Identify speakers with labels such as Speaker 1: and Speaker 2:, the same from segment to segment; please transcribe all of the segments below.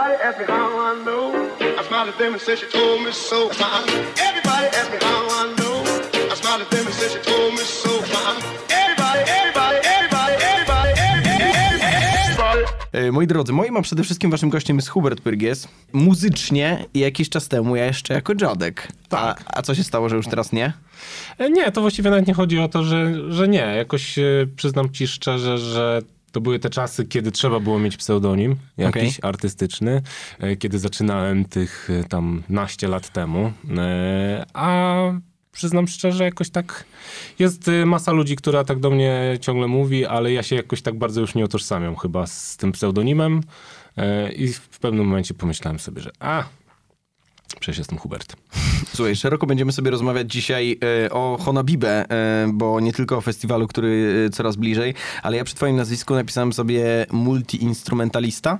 Speaker 1: Everybody ask me how I know. I smiled at them and said she told me so. Everybody ask me how I know. I smiled at them and said she told me so. Everybody, everybody, everybody, everybody, everybody.
Speaker 2: Moi drodzy, moim a przede wszystkim waszym gościem jest Hubert Pyrgies. Muzycznie jakiś czas temu ja jeszcze jako dziadek. A, a co się stało, że już teraz nie?
Speaker 3: E, Nie, to właściwie nawet nie chodzi o to, że, że nie. Jakoś e, przyznam ci szczerze, że to były te czasy, kiedy trzeba było mieć pseudonim jakiś
Speaker 2: Okej.
Speaker 3: artystyczny, e, kiedy zaczynałem tych e, tam naście lat temu. E, A przyznam szczerze, jakoś tak jest masa ludzi, która tak do mnie ciągle mówi, ale ja się jakoś tak bardzo już nie otożsamiam chyba z tym pseudonimem. I w pewnym momencie pomyślałem sobie, że a, przecież jestem Hubert.
Speaker 2: Słuchaj, szeroko będziemy sobie rozmawiać dzisiaj e, o Honabibę, e, bo nie tylko o festiwalu, który e, coraz bliżej, ale ja przy twoim nazwisku napisałem sobie multi-instrumentalista.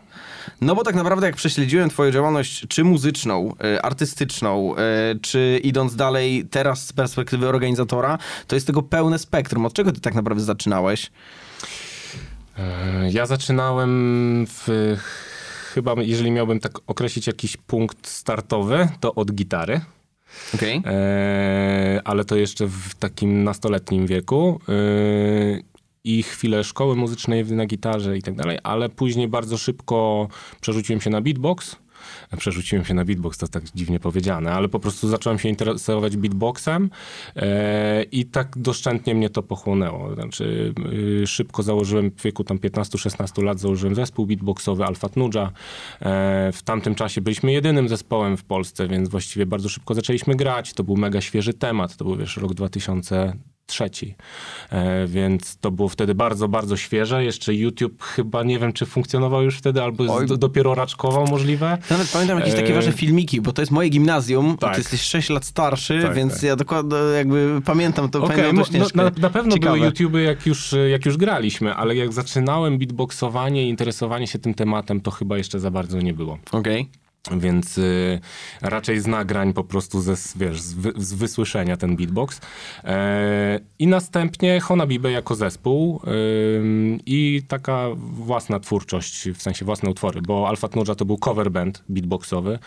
Speaker 2: No bo tak naprawdę jak prześledziłem twoją działalność, czy muzyczną, artystyczną, czy idąc dalej teraz z perspektywy organizatora, to jest tego pełne spektrum. Od czego ty tak naprawdę zaczynałeś?
Speaker 3: Ja zaczynałem w, chyba, jeżeli miałbym tak określić jakiś punkt startowy, to od gitary.
Speaker 2: Okej.
Speaker 3: E, ale to jeszcze w takim nastoletnim wieku. E, I chwilę szkoły muzycznej na gitarze i tak dalej, ale później bardzo szybko przerzuciłem się na beatbox. Przerzuciłem się na beatbox, to tak dziwnie powiedziane, ale po prostu zacząłem się interesować beatboxem e, i tak doszczętnie mnie to pochłonęło. Znaczy, y, szybko założyłem w wieku tam 15-16 lat, założyłem zespół beatboxowy Alpha Tnuja. E, w tamtym czasie byliśmy jedynym zespołem w Polsce, więc właściwie bardzo szybko zaczęliśmy grać. To był mega świeży temat, to był wiesz, rok 2000 trzeci. E, więc to było wtedy bardzo, bardzo świeże. Jeszcze YouTube chyba nie wiem, czy funkcjonował już wtedy, albo
Speaker 2: Oj.
Speaker 3: jest do, dopiero raczkował możliwe.
Speaker 2: Nawet pamiętam jakieś takie
Speaker 3: E,
Speaker 2: wasze filmiki, bo to jest moje gimnazjum,
Speaker 3: Tak.
Speaker 2: ty jesteś 6 lat starszy,
Speaker 3: Tak,
Speaker 2: więc
Speaker 3: tak.
Speaker 2: ja dokładnie jakby pamiętam to,
Speaker 3: Okej,
Speaker 2: pamiętam to
Speaker 3: no, na, na pewno
Speaker 2: Ciekawe.
Speaker 3: były YouTube'y, jak już, jak już graliśmy, ale jak zaczynałem beatboxowanie i interesowanie się tym tematem, to chyba jeszcze za bardzo nie było.
Speaker 2: Okej.
Speaker 3: Więc y, raczej z nagrań po prostu ze, wiesz, z, wy, z wysłyszenia ten beatbox. E, I następnie Honabibę jako zespół ym, i taka własna twórczość, w sensie własne utwory, bo Alpha Tnuja to był cover band beatboxowy.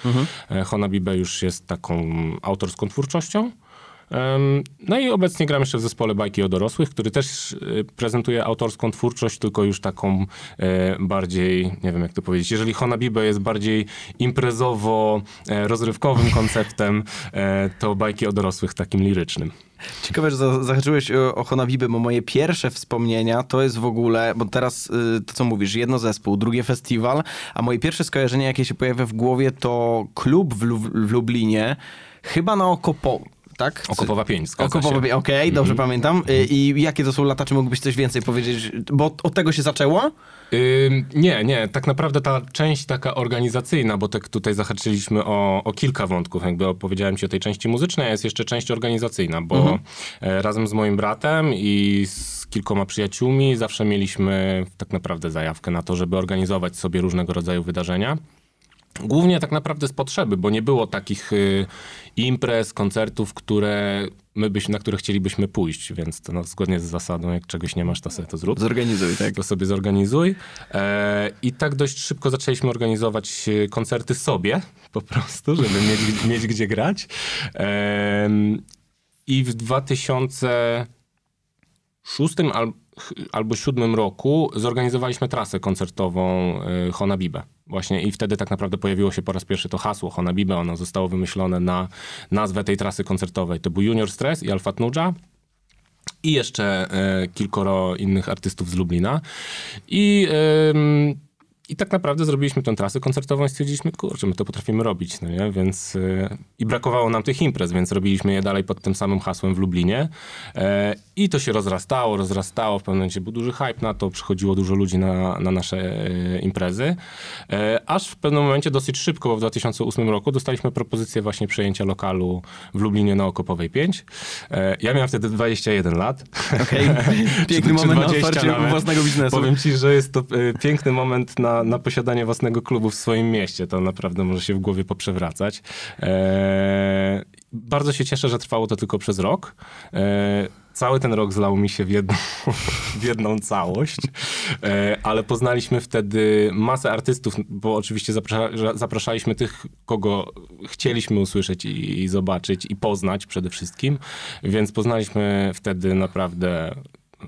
Speaker 3: E, Honabibę już jest taką autorską twórczością. No i obecnie gram jeszcze w zespole Bajki o dorosłych, który też y, prezentuje autorską twórczość, tylko już taką e, bardziej, nie wiem jak to powiedzieć, jeżeli Honabibe jest bardziej imprezowo-rozrywkowym konceptem, e, to Bajki o dorosłych takim lirycznym.
Speaker 2: Ciekawe, że za- zahaczyłeś o, o Honabibę, bo moje pierwsze wspomnienia to jest w ogóle, bo teraz y, to co mówisz, jedno zespół, drugie festiwal, a moje pierwsze skojarzenie, jakie się pojawia w głowie, to klub w, Lu- w Lublinie, chyba na Okopo, tak?
Speaker 3: Okopowa 5, zgadza
Speaker 2: Okopowa,
Speaker 3: się. Mhm.
Speaker 2: okej, dobrze pamiętam. Y, I jakie to są lata, czy mógłbyś coś więcej powiedzieć? Bo od tego się zaczęło?
Speaker 3: Ym, nie, nie, tak naprawdę ta część taka organizacyjna, bo tak tutaj zahaczyliśmy o, o kilka wątków, jakby opowiedziałem ci o tej części muzycznej, a jest jeszcze część organizacyjna, bo e, razem z moim bratem i z kilkoma przyjaciółmi zawsze mieliśmy tak naprawdę zajawkę na to, żeby organizować sobie różnego rodzaju wydarzenia. Głównie tak naprawdę z potrzeby, bo nie było takich y, imprez, koncertów, które my byś, na które chcielibyśmy pójść, więc to no, zgodnie z zasadą, jak czegoś nie masz, to sobie to zrób
Speaker 2: Zorganizuj, tak.
Speaker 3: to sobie zorganizuj. E, I tak dość szybko zaczęliśmy organizować e, koncerty sobie, po prostu, żeby mieć, mieć gdzie grać. Em, I w 2006 al, ch- albo 2007 roku zorganizowaliśmy trasę koncertową e, Honabibe. Właśnie i wtedy tak naprawdę pojawiło się po raz pierwszy to hasło Honabibe. Ono zostało wymyślone na nazwę tej trasy koncertowej. To był Junior Stress i Alpha Tnuja i jeszcze e, kilkoro innych artystów z Lublina. I, I tak naprawdę zrobiliśmy tę trasę koncertową i stwierdziliśmy, kurczę, my to potrafimy robić, no nie? Więc e, i brakowało nam tych imprez, więc robiliśmy je dalej pod tym samym hasłem w Lublinie. E, I to się rozrastało, rozrastało, w pewnym momencie był duży hype na to, przychodziło dużo ludzi na, na nasze e, imprezy. E, aż w pewnym momencie dosyć szybko, bo w 2008 roku dostaliśmy propozycję właśnie przejęcia lokalu w Lublinie na Okopowej 5. E, ja miałem wtedy 21 lat.
Speaker 2: Okej. Piękny moment na
Speaker 3: 20
Speaker 2: otwarcie
Speaker 3: nawet.
Speaker 2: własnego biznesu.
Speaker 3: Powiem ci, że jest to piękny moment na, na posiadanie własnego klubu w swoim mieście. To naprawdę może się w głowie poprzewracać. E, bardzo się cieszę, że trwało to tylko przez rok. E, cały ten rok zlał mi się w jedną, w jedną całość, e, ale poznaliśmy wtedy masę artystów, bo oczywiście zaprasza, zapraszaliśmy tych, kogo chcieliśmy usłyszeć i, i zobaczyć i poznać przede wszystkim, więc poznaliśmy wtedy naprawdę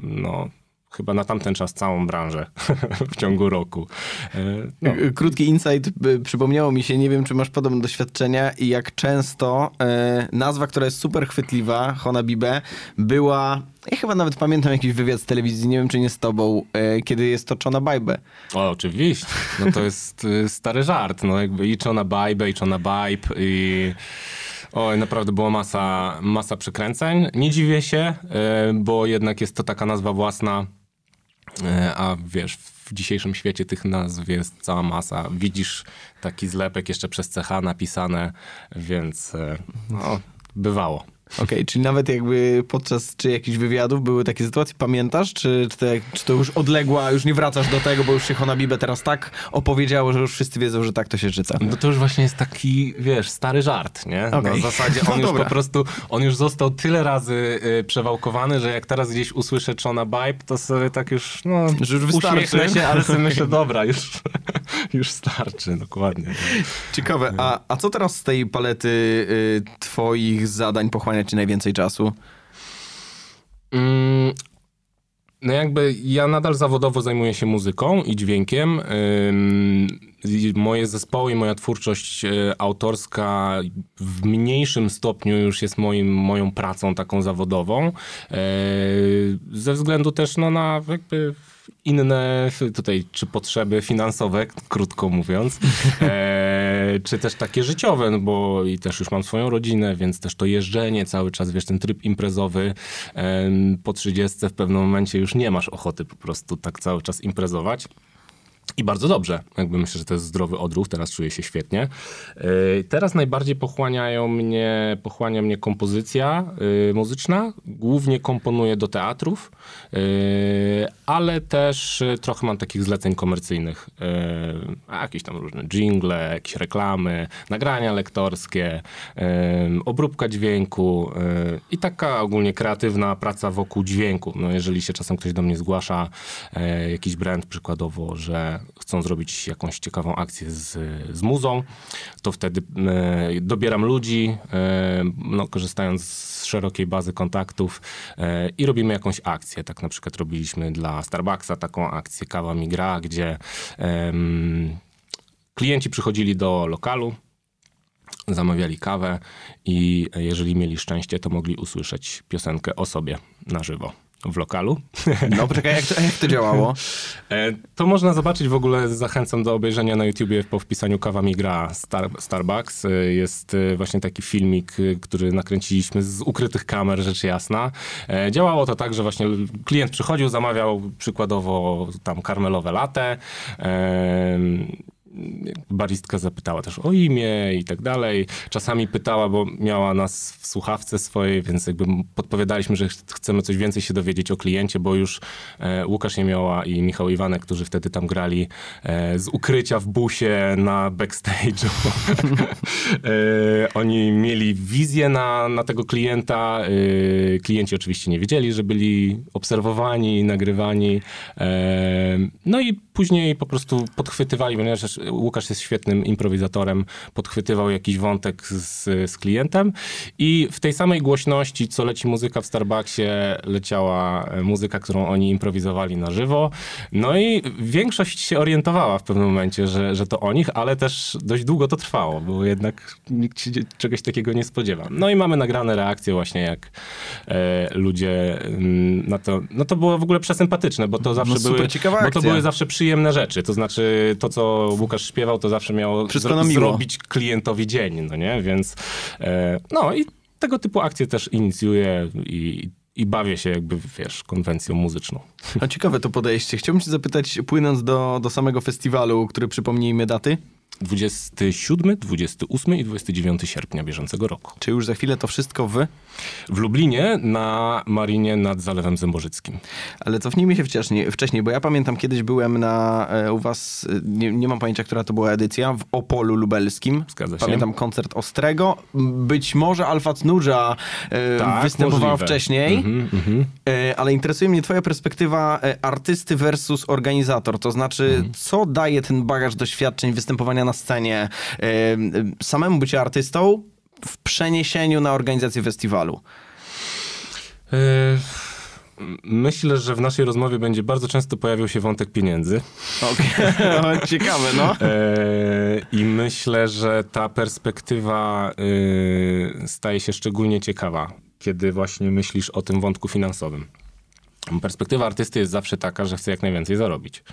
Speaker 3: no, chyba na tamten czas całą branżę w ciągu roku. E,
Speaker 2: no. Krótki insight, przypomniało mi się, nie wiem czy masz podobne doświadczenia i jak często e, nazwa, która jest super chwytliwa, Honabibe, była, ja chyba nawet pamiętam jakiś wywiad z telewizji, nie wiem czy nie z tobą, e, kiedy jest toczona bajbę.
Speaker 3: O, oczywiście. No to jest stary żart, no jakby i czona bajbę, i czona bajb i... Oj, naprawdę była masa, masa przekręceń. Nie dziwię się, bo jednak jest to taka nazwa własna a wiesz, w dzisiejszym świecie tych nazw jest cała masa. Widzisz taki zlepek jeszcze przez CH napisane, więc e, no, bywało.
Speaker 2: Okej, okay, czyli nawet jakby podczas czy jakichś wywiadów były takie sytuacje, pamiętasz? Czy, czy, to, czy to już odległa, już nie wracasz do tego, bo już się Honabibę teraz tak opowiedziało, że już wszyscy wiedzą, że tak to się życa?
Speaker 3: No to już właśnie jest taki, wiesz, stary żart, nie? Okay. Na zasadzie on no już po prostu, on już został tyle razy y, przewałkowany, że jak teraz gdzieś usłyszę Chona Bibe, to sobie tak już, no, że już uśmiechnę się, ale sobie myślę, dobra, już, już starczy, dokładnie.
Speaker 2: Ciekawe, a, a co teraz z tej palety y, twoich zadań pochłania ci najwięcej czasu? Mm,
Speaker 3: no jakby ja nadal zawodowo zajmuję się muzyką i dźwiękiem. Moje zespoły i moja twórczość e, autorska w mniejszym stopniu już jest moim, moją pracą taką zawodową. E, ze względu też no, na jakby inne tutaj, czy potrzeby finansowe, krótko mówiąc, e, czy też takie życiowe, no bo i też już mam swoją rodzinę, więc też to jeżdżenie cały czas, wiesz, ten tryb imprezowy e, po 30 w pewnym momencie już nie masz ochoty po prostu tak cały czas imprezować. I bardzo dobrze. Jakby myślę, że to jest zdrowy odruch, teraz czuję się świetnie. Yy, teraz najbardziej pochłaniają mnie, pochłania mnie kompozycja yy, muzyczna. Głównie komponuję do teatrów, yy, ale też trochę mam takich zleceń komercyjnych. Jakieś tam różne jingle, jakieś reklamy, nagrania lektorskie, obróbka dźwięku i taka ogólnie kreatywna praca wokół dźwięku. No jeżeli się czasem ktoś do mnie zgłasza, jakiś brand przykładowo, że chcą zrobić jakąś ciekawą akcję z, z muzą, to wtedy e, dobieram ludzi, e, no, korzystając z szerokiej bazy kontaktów e, i robimy jakąś akcję. Tak na przykład robiliśmy dla Starbucksa taką akcję Kawa mi gra, gdzie klienci przychodzili do lokalu, zamawiali kawę i jeżeli mieli szczęście, to mogli usłyszeć piosenkę o sobie na żywo w lokalu.
Speaker 2: No poczekaj, jak to, jak to działało?
Speaker 3: E, to można zobaczyć w ogóle, zachęcam do obejrzenia na YouTubie po wpisaniu Kawa mi gra Star, Starbucks. E, jest e, właśnie taki filmik, który nakręciliśmy z ukrytych kamer, rzecz jasna. Działało to tak, że właśnie klient przychodził, zamawiał przykładowo tam karmelowe latte, baristka zapytała też o imię i tak dalej. Czasami pytała, bo miała nas w słuchawce swojej, więc jakby podpowiadaliśmy, że chcemy coś więcej się dowiedzieć o kliencie, bo już e, Łukasz Niemioła i Michał Iwanek, którzy wtedy tam grali e, z ukrycia w busie na backstage'u. e, oni mieli wizję na, na tego klienta. Klienci oczywiście nie wiedzieli, że byli obserwowani, nagrywani. No i później po prostu podchwytywali, ponieważ Łukasz jest świetnym improwizatorem, podchwytywał jakiś wątek z, z klientem i w tej samej głośności, co leci muzyka w Starbucksie, leciała muzyka, którą oni improwizowali na żywo. No i większość się orientowała w pewnym momencie, że, że to o nich, ale też dość długo to trwało, bo jednak nikt się czegoś takiego nie spodziewa. No i mamy nagrane reakcje właśnie, jak e, ludzie m, mm, na to, no to było w ogóle przesympatyczne, bo to no zawsze no były, bo to były zawsze przyjemne rzeczy, to znaczy to, co Łukasz śpiewał, to zawsze miało zro zrobić klientowi dzień, no nie? Więc e, no i tego typu akcje też inicjuję i, i bawię się jakby, wiesz, konwencją muzyczną.
Speaker 2: A ciekawe to podejście. Chciałbym cię zapytać, płynąc do, do samego festiwalu, który przypomnijmy daty?
Speaker 3: 27, 28 i 29 sierpnia bieżącego roku.
Speaker 2: Czy już za chwilę to wszystko wy?
Speaker 3: W Lublinie na marinie nad Zalewem Zębożyckim.
Speaker 2: Ale cofnijmy się wcześniej, wcześniej bo ja pamiętam kiedyś byłem na e, u was, e, nie, nie mam pojęcia, która to była edycja, w Opolu Lubelskim.
Speaker 3: Zgadza się.
Speaker 2: Pamiętam koncert Ostrego. Być może Alfa Cnudża e,
Speaker 3: Tak,
Speaker 2: występowała
Speaker 3: możliwe.
Speaker 2: wcześniej,
Speaker 3: Mhm,
Speaker 2: e, ale interesuje mnie twoja perspektywa e, artysty versus organizator. To znaczy,
Speaker 3: Mhm.
Speaker 2: co daje ten bagaż doświadczeń występowania na scenie, e, samemu bycie artystą w przeniesieniu na organizację festiwalu?
Speaker 3: Yy, Myślę, że w naszej rozmowie będzie bardzo często pojawiał się wątek pieniędzy.
Speaker 2: Okej, ciekawe, no.
Speaker 3: E, I myślę, że ta perspektywa staje się szczególnie ciekawa, kiedy właśnie myślisz o tym wątku finansowym. Perspektywa artysty jest zawsze taka, że chce jak najwięcej zarobić.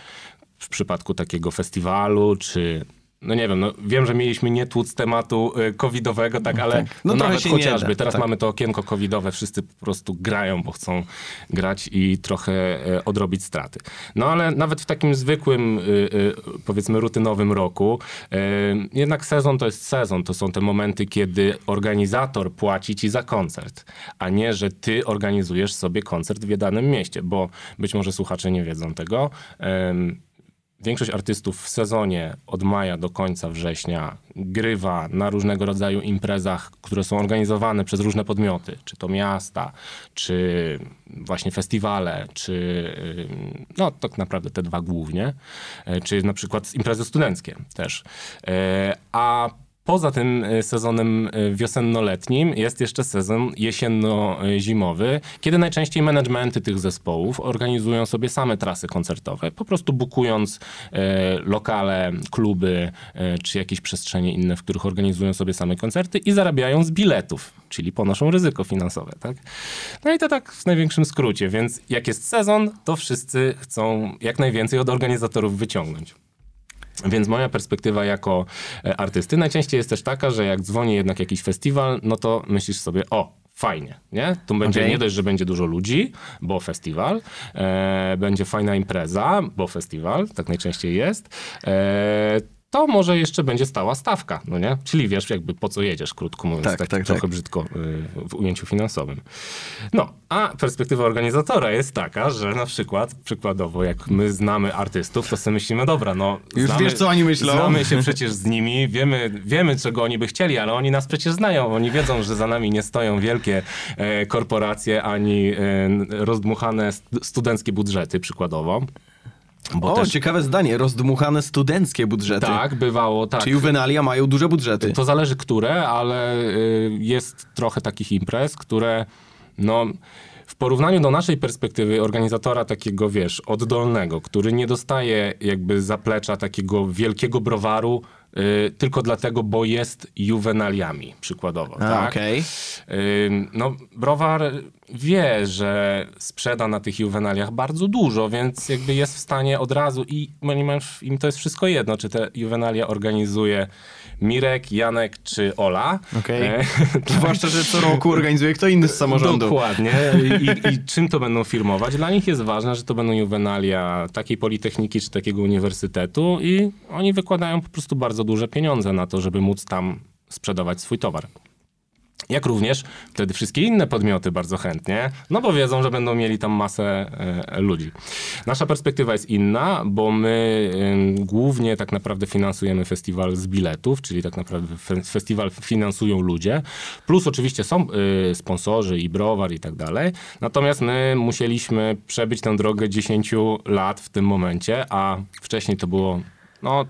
Speaker 3: W przypadku takiego festiwalu, czy no nie wiem, no wiem, że mieliśmy nie tłuc tematu y, covidowego, tak, ale
Speaker 2: tak. No
Speaker 3: no nawet chociażby. Teraz
Speaker 2: tak.
Speaker 3: mamy to okienko covidowe, wszyscy po prostu grają, bo chcą grać i trochę e, odrobić straty. No ale nawet w takim zwykłym, y, y, powiedzmy rutynowym roku, y, jednak sezon to jest sezon. To są te momenty, kiedy organizator płaci ci za koncert, a nie, że ty organizujesz sobie koncert w danym mieście, bo być może słuchacze nie wiedzą tego. Większość artystów w sezonie od maja do końca września grywa na różnego rodzaju imprezach, które są organizowane przez różne podmioty, czy to miasta, czy właśnie festiwale, czy ym, no tak naprawdę te dwa głównie, e, czy na przykład imprezy studenckie też. E, A Poza tym e, sezonem e, wiosenno-letnim jest jeszcze sezon jesienno-zimowy, kiedy najczęściej managementy tych zespołów organizują sobie same trasy koncertowe, po prostu bukując e, lokale, kluby czy jakieś przestrzenie inne, w których organizują sobie same koncerty i zarabiają z biletów, czyli ponoszą ryzyko finansowe. Tak? No i to tak w największym skrócie, więc jak jest sezon, to wszyscy chcą jak najwięcej od organizatorów wyciągnąć. Więc moja perspektywa jako e, artysty najczęściej jest też taka, że jak dzwoni jednak jakiś festiwal, no to myślisz sobie, o, fajnie, nie? Tu będzie
Speaker 2: Okej.
Speaker 3: nie dość, że będzie dużo ludzi, bo festiwal, e, będzie fajna impreza, bo festiwal, tak najczęściej jest, e, to może jeszcze będzie stała stawka, no nie? Czyli wiesz jakby po co jedziesz, krótko mówiąc,
Speaker 2: Tak,
Speaker 3: tak,
Speaker 2: tak,
Speaker 3: trochę
Speaker 2: tak.
Speaker 3: brzydko y, w ujęciu finansowym. No, a perspektywa organizatora jest taka, że na przykład, przykładowo, jak my znamy artystów, to sobie myślimy, dobra, no...
Speaker 2: Już
Speaker 3: znamy,
Speaker 2: wiesz, co oni myślą.
Speaker 3: Znamy się przecież z nimi, wiemy, wiemy, czego oni by chcieli, ale oni nas przecież znają. Oni wiedzą, że za nami nie stoją wielkie e, korporacje, ani e, rozdmuchane st- studenckie budżety, przykładowo. Bo
Speaker 2: O,
Speaker 3: też,
Speaker 2: ciekawe zdanie. Rozdmuchane studenckie budżety.
Speaker 3: tak, bywało, tak.
Speaker 2: Czy juwenalia mają duże budżety?
Speaker 3: To zależy które, ale y, jest trochę takich imprez, które no w porównaniu do naszej perspektywy organizatora takiego, wiesz, oddolnego, który nie dostaje jakby zaplecza takiego wielkiego browaru y, tylko dlatego, bo jest juwenaliami, przykładowo.
Speaker 2: A,
Speaker 3: tak?
Speaker 2: okej.
Speaker 3: Ym, No, browar wie, że sprzeda na tych juwenaliach bardzo dużo, więc jakby jest w stanie od razu i im to jest wszystko jedno, czy te juwenalia organizuje Mirek, Janek czy Ola.
Speaker 2: Okej.
Speaker 3: E,
Speaker 2: Zwłaszcza, że co roku organizuje kto inny z samorządu.
Speaker 3: Dokładnie. I, I czym to będą firmować? Dla nich jest ważne, że to będą juwenalia takiej politechniki czy takiego uniwersytetu i oni wykładają po prostu bardzo duże pieniądze na to, żeby móc tam sprzedawać swój towar. Jak również wtedy wszystkie inne podmioty bardzo chętnie, no bo wiedzą, że będą mieli tam masę e, ludzi. Nasza perspektywa jest inna, bo my głównie tak naprawdę finansujemy festiwal z biletów, czyli tak naprawdę fe, festiwal finansują ludzie, plus oczywiście są y, sponsorzy i browar i tak dalej, natomiast my musieliśmy przebyć tę drogę 10 lat w tym momencie, a wcześniej to było no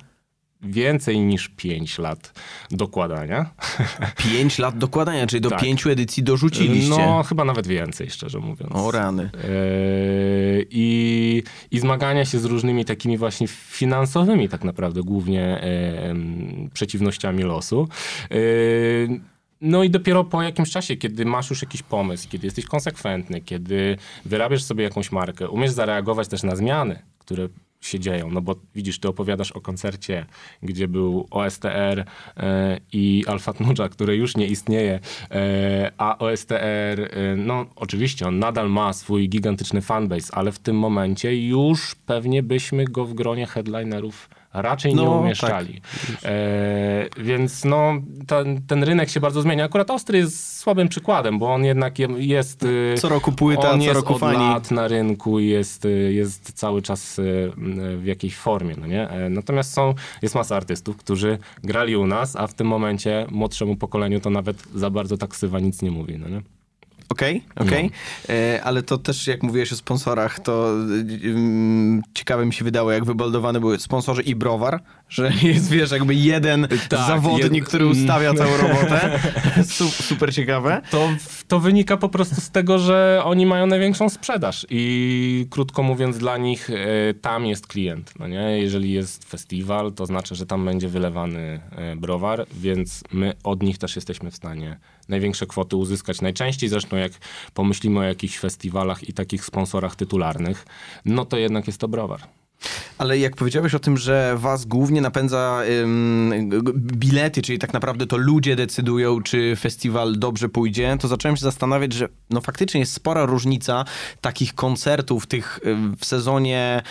Speaker 3: więcej niż 5 lat dokładania.
Speaker 2: Pięć lat dokładania, czyli do
Speaker 3: Tak.
Speaker 2: pięciu edycji dorzuciliście.
Speaker 3: No, chyba nawet więcej, szczerze mówiąc.
Speaker 2: O rany.
Speaker 3: Eee, I, I zmagania się z różnymi takimi właśnie finansowymi tak naprawdę głównie em, przeciwnościami losu. Eee, no i dopiero po jakimś czasie, kiedy masz już jakiś pomysł, kiedy jesteś konsekwentny, kiedy wyrabiasz sobie jakąś markę, umiesz zareagować też na zmiany, które się dzieją. No bo widzisz, ty opowiadasz o koncercie, gdzie był OSTR e, i Alfa Tnudża, który już nie istnieje, e, a OSTR, e, no oczywiście on nadal ma swój gigantyczny fanbase, ale w tym momencie już pewnie byśmy go w gronie headlinerów raczej nie
Speaker 2: No,
Speaker 3: umieszczali. E, więc no, ten, ten rynek się bardzo zmienia. Akurat Ostry jest słabym przykładem, bo on jednak je- jest... y,
Speaker 2: Co roku płyta,
Speaker 3: on
Speaker 2: co
Speaker 3: jest
Speaker 2: roku
Speaker 3: od
Speaker 2: fani.
Speaker 3: lat na rynku i jest, y, jest cały czas y, w jakiejś formie, no nie? E, Natomiast są, jest masa artystów, którzy grali u nas, a w tym momencie młodszemu pokoleniu to nawet za bardzo ta ksywa nic nie mówi, no nie?
Speaker 2: Okej, okej. E, Ale to też, jak mówiłeś o sponsorach, to ym, ciekawe mi się wydało, jak wyboldowany były sponsorzy i browar, że jest, wiesz, jakby jeden
Speaker 3: Tak,
Speaker 2: zawodnik,
Speaker 3: jed-
Speaker 2: który ustawia całą robotę. Su, super ciekawe.
Speaker 3: To, to wynika po prostu z tego, że oni mają największą sprzedaż i krótko mówiąc dla nich e, tam jest klient, no nie? Jeżeli jest festiwal, to znaczy, że tam będzie wylewany e, browar, więc my od nich też jesteśmy w stanie największe kwoty uzyskać. Najczęściej zresztą jak pomyślimy o jakichś festiwalach i takich sponsorach tytularnych, no to jednak jest to browar.
Speaker 2: Ale jak powiedziałeś o tym, że was głównie napędza ym, bilety, czyli tak naprawdę to ludzie decydują, czy festiwal dobrze pójdzie, to zacząłem się zastanawiać, że no faktycznie jest spora różnica takich koncertów tych ym, w sezonie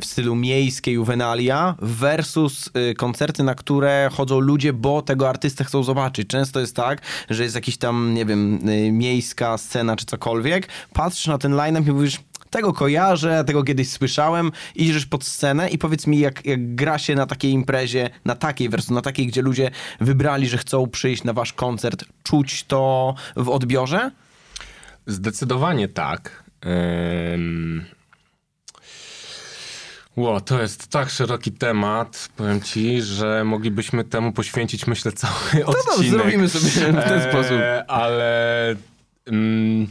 Speaker 2: w stylu miejskie juvenalia versus y, koncerty, na które chodzą ludzie, bo tego artystę chcą zobaczyć. Często jest tak, że jest jakiś tam, nie wiem, y, miejska scena czy cokolwiek, patrzysz na ten line-up i mówisz, tego kojarzę, tego kiedyś słyszałem, idziesz pod scenę i powiedz mi, jak, jak gra się na takiej imprezie, na takiej wersji, na takiej, gdzie ludzie wybrali, że chcą przyjść na wasz koncert, czuć to w odbiorze?
Speaker 3: Zdecydowanie tak. Ym... Ło, to jest tak szeroki temat, powiem ci, że moglibyśmy temu poświęcić, myślę, cały
Speaker 2: To no,
Speaker 3: odcinek.
Speaker 2: zrobimy sobie w ten
Speaker 3: E,
Speaker 2: sposób.
Speaker 3: Ale mm,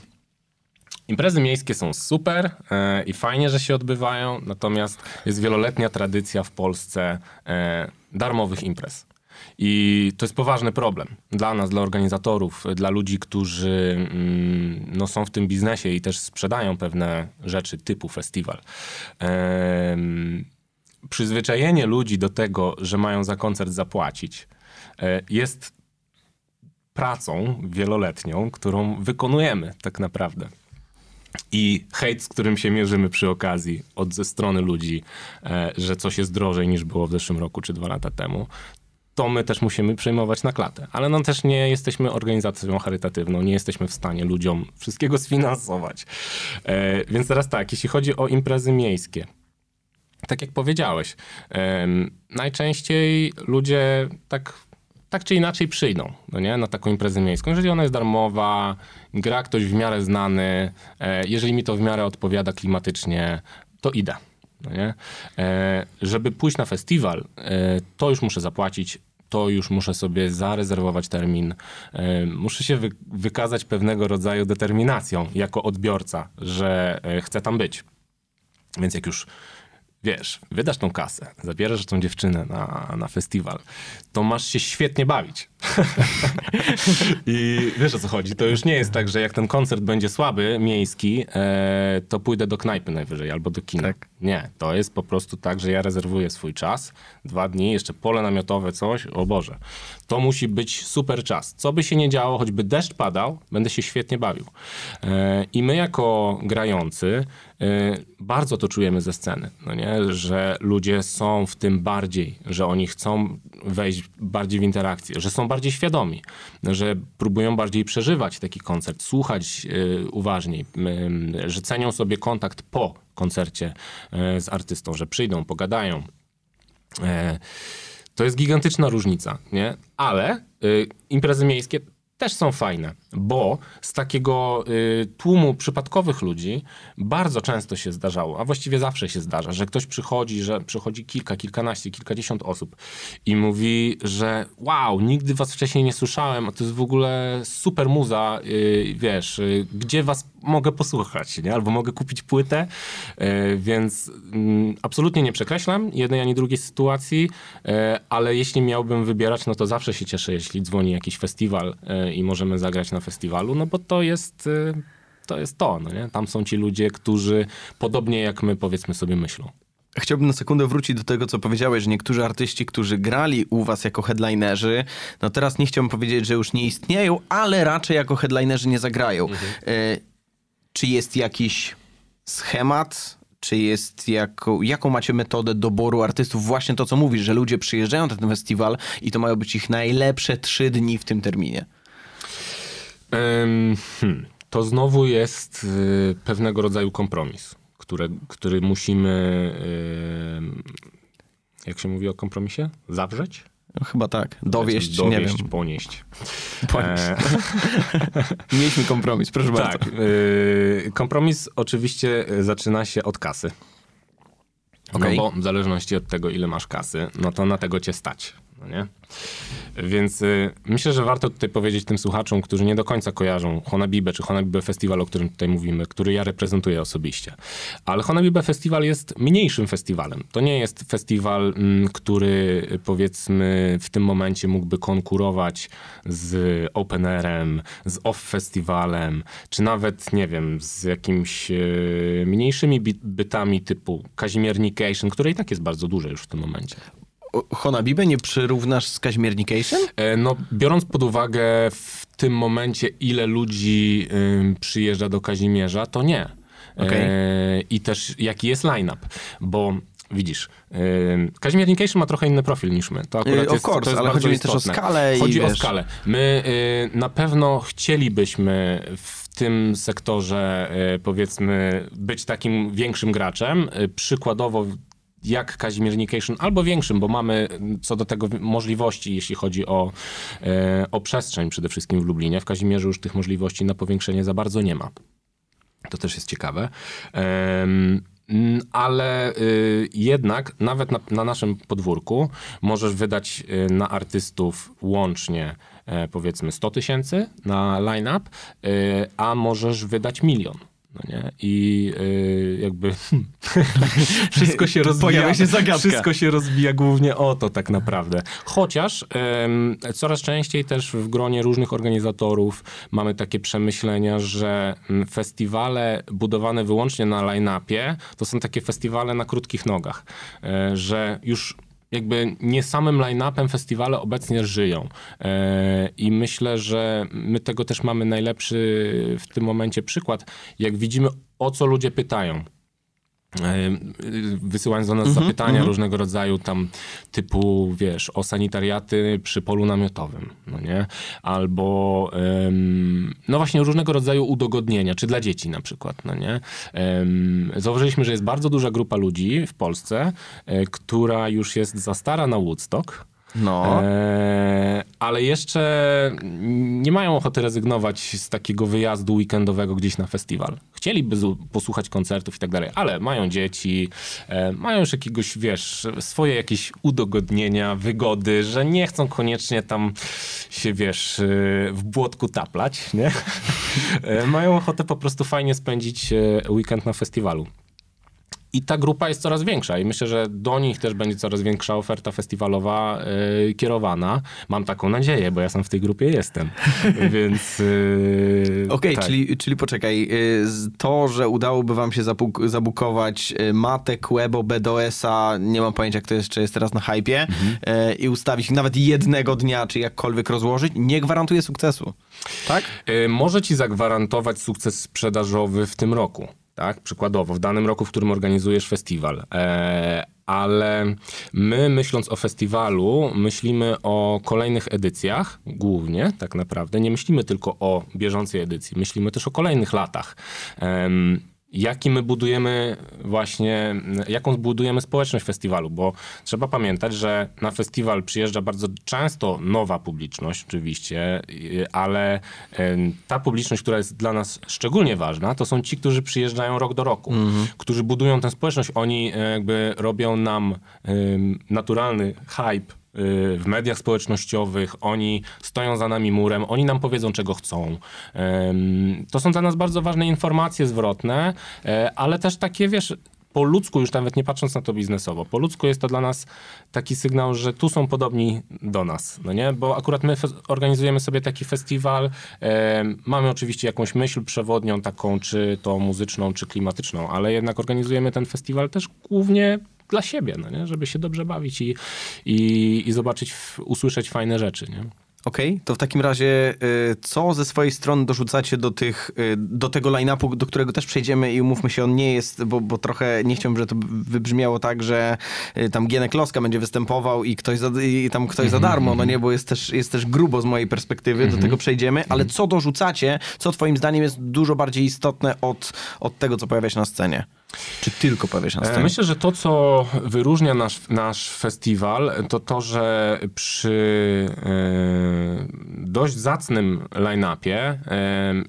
Speaker 3: imprezy miejskie są super e, i fajnie, że się odbywają, natomiast jest wieloletnia tradycja w Polsce e, darmowych imprez. I to jest poważny problem dla nas, dla organizatorów, dla ludzi, którzy mm, no, są w tym biznesie i też sprzedają pewne rzeczy typu festiwal. Em, przyzwyczajenie ludzi do tego, że mają za koncert zapłacić, e, jest pracą wieloletnią, którą wykonujemy tak naprawdę. I hejt, z którym się mierzymy przy okazji od ze strony ludzi, e, że coś jest drożej niż było w zeszłym roku czy dwa lata temu, to my też musimy przejmować na klatę. Ale no też nie jesteśmy organizacją charytatywną, nie jesteśmy w stanie ludziom wszystkiego sfinansować. E, więc teraz tak, jeśli chodzi o imprezy miejskie, tak jak powiedziałeś, najczęściej ludzie tak, tak czy inaczej przyjdą no nie? na taką imprezę miejską. Jeżeli ona jest darmowa, gra ktoś w miarę znany, e, jeżeli mi to w miarę odpowiada klimatycznie, to idę. No nie? E, żeby pójść na festiwal, e, to już muszę zapłacić, to już muszę sobie zarezerwować termin. Muszę się wy- wykazać pewnego rodzaju determinacją jako odbiorca, że chcę tam być. Więc jak już wiesz, wydasz tą kasę, zabierzesz tą dziewczynę na, na festiwal, to masz się świetnie bawić. I wiesz o co chodzi. To już nie jest tak, że jak ten koncert będzie słaby, miejski, e, to pójdę do knajpy najwyżej albo do kina.
Speaker 2: Tak.
Speaker 3: Nie, to jest po prostu tak, że ja rezerwuję swój czas, dwa dni, jeszcze pole namiotowe, coś, o Boże. To musi być super czas. Co by się nie działo, choćby deszcz padał, będę się świetnie bawił. E, I my jako grający e, bardzo to czujemy ze sceny, no nie? że ludzie są w tym bardziej, że oni chcą wejść bardziej w interakcję, że są bardziej świadomi, że próbują bardziej przeżywać taki koncert, słuchać e, uważniej, że cenią sobie kontakt po koncercie e, z artystą, że przyjdą, pogadają. E, To jest gigantyczna różnica, nie? Ale y, imprezy miejskie też są fajne, bo z takiego y, tłumu przypadkowych ludzi bardzo często się zdarzało, a właściwie zawsze się zdarza, że ktoś przychodzi, że przychodzi kilka, kilkanaście, kilkadziesiąt osób i mówi, że wow, nigdy was wcześniej nie słyszałem, a to jest w ogóle super muza, y, wiesz, y, gdzie was mogę posłuchać, nie? albo mogę kupić płytę, y, więc mm, absolutnie nie przekreślam jednej ani drugiej sytuacji, y, ale jeśli miałbym wybierać, no to zawsze się cieszę, jeśli dzwoni jakiś festiwal y, i możemy zagrać na festiwalu, no bo to jest... y, To jest to, no nie? Tam są ci ludzie, którzy podobnie jak my, powiedzmy sobie, myślą.
Speaker 2: Chciałbym na sekundę wrócić do tego, co powiedziałeś, że niektórzy artyści, którzy grali u was jako headlinerzy, no teraz nie chciałbym powiedzieć, że już nie istnieją, ale raczej jako headlinerzy nie zagrają. E, czy jest jakiś schemat, Czy jest jako, jaką macie metodę doboru artystów? Właśnie to, co mówisz, że ludzie przyjeżdżają na ten festiwal i to mają być ich najlepsze trzy dni w tym terminie.
Speaker 3: Hmm, to znowu jest y, pewnego rodzaju kompromis, które, który musimy, jak się mówi o kompromisie? Zawrzeć?
Speaker 2: No, chyba tak. Dowieść,
Speaker 3: Dowieść
Speaker 2: nie wiem.
Speaker 3: ponieść.
Speaker 2: Ponieść.
Speaker 3: E,
Speaker 2: Mieliśmy kompromis, proszę bardzo.
Speaker 3: tak. y, kompromis oczywiście zaczyna się od kasy.
Speaker 2: Okej.
Speaker 3: No bo w zależności od tego, ile masz kasy, no to na tego cię stać. No nie? Więc y, myślę, że warto tutaj powiedzieć tym słuchaczom, którzy nie do końca kojarzą Honabibe czy Honabibe Festiwal, o którym tutaj mówimy, który ja reprezentuję osobiście. Ale Honabibe Festiwal jest mniejszym festiwalem. To nie jest festiwal, mm, który y, powiedzmy w tym momencie mógłby konkurować z Open Airem, z Off Festiwalem, czy nawet, nie wiem, z jakimiś y, mniejszymi bytami typu Kazimiernication, które i tak jest bardzo duże już w tym momencie.
Speaker 2: Honabibę nie przyrównasz z Kaźmiernication?
Speaker 3: E, No, biorąc pod uwagę w tym momencie, ile ludzi ym, przyjeżdża do Kazimierza, to nie.
Speaker 2: Okej.
Speaker 3: E, I też jaki jest line-up, bo widzisz, ym, Kazimiernication ma trochę inny profil niż my. To akurat
Speaker 2: of
Speaker 3: jest,
Speaker 2: course,
Speaker 3: to jest
Speaker 2: ale chodzi mi też o skalę i
Speaker 3: Chodzi o
Speaker 2: wiesz-
Speaker 3: skalę. My y, na pewno chcielibyśmy w tym sektorze, y, powiedzmy, być takim większym graczem. Y, przykładowo jak Kazimiernication, albo większym, bo mamy co do tego możliwości, jeśli chodzi o, e, o przestrzeń przede wszystkim w Lublinie. W Kazimierzu już tych możliwości na powiększenie za bardzo nie ma. To też jest ciekawe. Ale y, jednak nawet na, na naszym podwórku możesz wydać y, na artystów łącznie e, powiedzmy 100 tysięcy na line-up, y, a możesz wydać milion. No nie? I y, jakby wszystko się.
Speaker 2: Pojawia się.
Speaker 3: Wszystko się rozwija głównie o to tak naprawdę. Chociaż em, coraz częściej też w gronie różnych organizatorów mamy takie przemyślenia, że mm, festiwale budowane wyłącznie na line-upie to są takie festiwale na krótkich nogach. E, że już jakby nie samym line-upem festiwale obecnie żyją. E, I myślę, że my tego też mamy najlepszy w tym momencie przykład, jak widzimy o co ludzie pytają. E, Wysyłając do nas zapytania różnego rodzaju tam typu, wiesz, o sanitariaty przy polu namiotowym, no nie? Albo em, no właśnie różnego rodzaju udogodnienia, czy dla dzieci na przykład, no nie? Em, Zauważyliśmy, że jest bardzo duża grupa ludzi w Polsce, e, która już jest za stara na Woodstock,
Speaker 2: No.
Speaker 3: E, ale jeszcze nie mają ochoty rezygnować z takiego wyjazdu weekendowego gdzieś na festiwal. Chcieliby posłuchać koncertów i tak dalej, ale mają dzieci, e, mają już jakiegoś, wiesz, swoje jakieś udogodnienia, wygody, że nie chcą koniecznie tam się, wiesz, e, w błotku taplać, nie? E, mają ochotę po prostu fajnie spędzić e, weekend na festiwalu. I ta grupa jest coraz większa i myślę, że do nich też będzie coraz większa oferta festiwalowa e, kierowana. Mam taką nadzieję, bo ja sam w tej grupie jestem. Więc. e,
Speaker 2: Okej,
Speaker 3: tak.
Speaker 2: czyli, czyli poczekaj. z- To, że udałoby wam się zapuk- zabukować Matę, Quebo, BDOS-a, nie mam pojęcia, kto jeszcze jest teraz na hypie,
Speaker 3: Mhm.
Speaker 2: i ustawić ich nawet jednego dnia, czy jakkolwiek rozłożyć, nie gwarantuje sukcesu. Tak?
Speaker 3: E, Może ci zagwarantować sukces sprzedażowy w tym roku. Tak, przykładowo, w danym roku, w którym organizujesz festiwal. E, ale my, myśląc o festiwalu, myślimy o kolejnych edycjach głównie, tak naprawdę. Nie myślimy tylko o bieżącej edycji, myślimy też o kolejnych latach. Em, Jaki my budujemy właśnie, jaką budujemy społeczność festiwalu, bo trzeba pamiętać, że na festiwal przyjeżdża bardzo często nowa publiczność, oczywiście, ale ta publiczność, która jest dla nas szczególnie ważna, to są ci, którzy przyjeżdżają rok do roku, którzy budują tę społeczność. Oni e, jakby robią nam naturalny hype w mediach społecznościowych, oni stoją za nami murem, oni nam powiedzą, czego chcą. To są dla nas bardzo ważne informacje zwrotne, e, ale też takie, wiesz, po ludzku, już nawet nie patrząc na to biznesowo, po ludzku jest to dla nas taki sygnał, że tu są podobni do nas, no nie? Bo akurat my organizujemy sobie taki festiwal, em, mamy oczywiście jakąś myśl przewodnią taką, czy to muzyczną, czy klimatyczną, ale jednak organizujemy ten festiwal też głównie dla siebie, no nie? żeby się dobrze bawić i, i, i zobaczyć, usłyszeć fajne rzeczy. Nie?
Speaker 2: Okej, to w takim razie y, co ze swojej strony dorzucacie do, tych, y, do tego line-upu, do którego też przejdziemy i umówmy się, on nie jest, bo, bo trochę nie chciałbym, żeby to wybrzmiało tak, że y, tam Gienek Loska będzie występował i ktoś za, i tam ktoś za darmo, no nie, bo jest też, jest też grubo z mojej perspektywy, do tego przejdziemy, ale co dorzucacie, co twoim zdaniem jest dużo bardziej istotne od, od tego, co pojawia się na scenie? Czy tylko pojawia się na
Speaker 3: E,
Speaker 2: scenie?
Speaker 3: Myślę, że to, co wyróżnia nasz, nasz festiwal, to to, że przy e, dość zacnym line-upie e,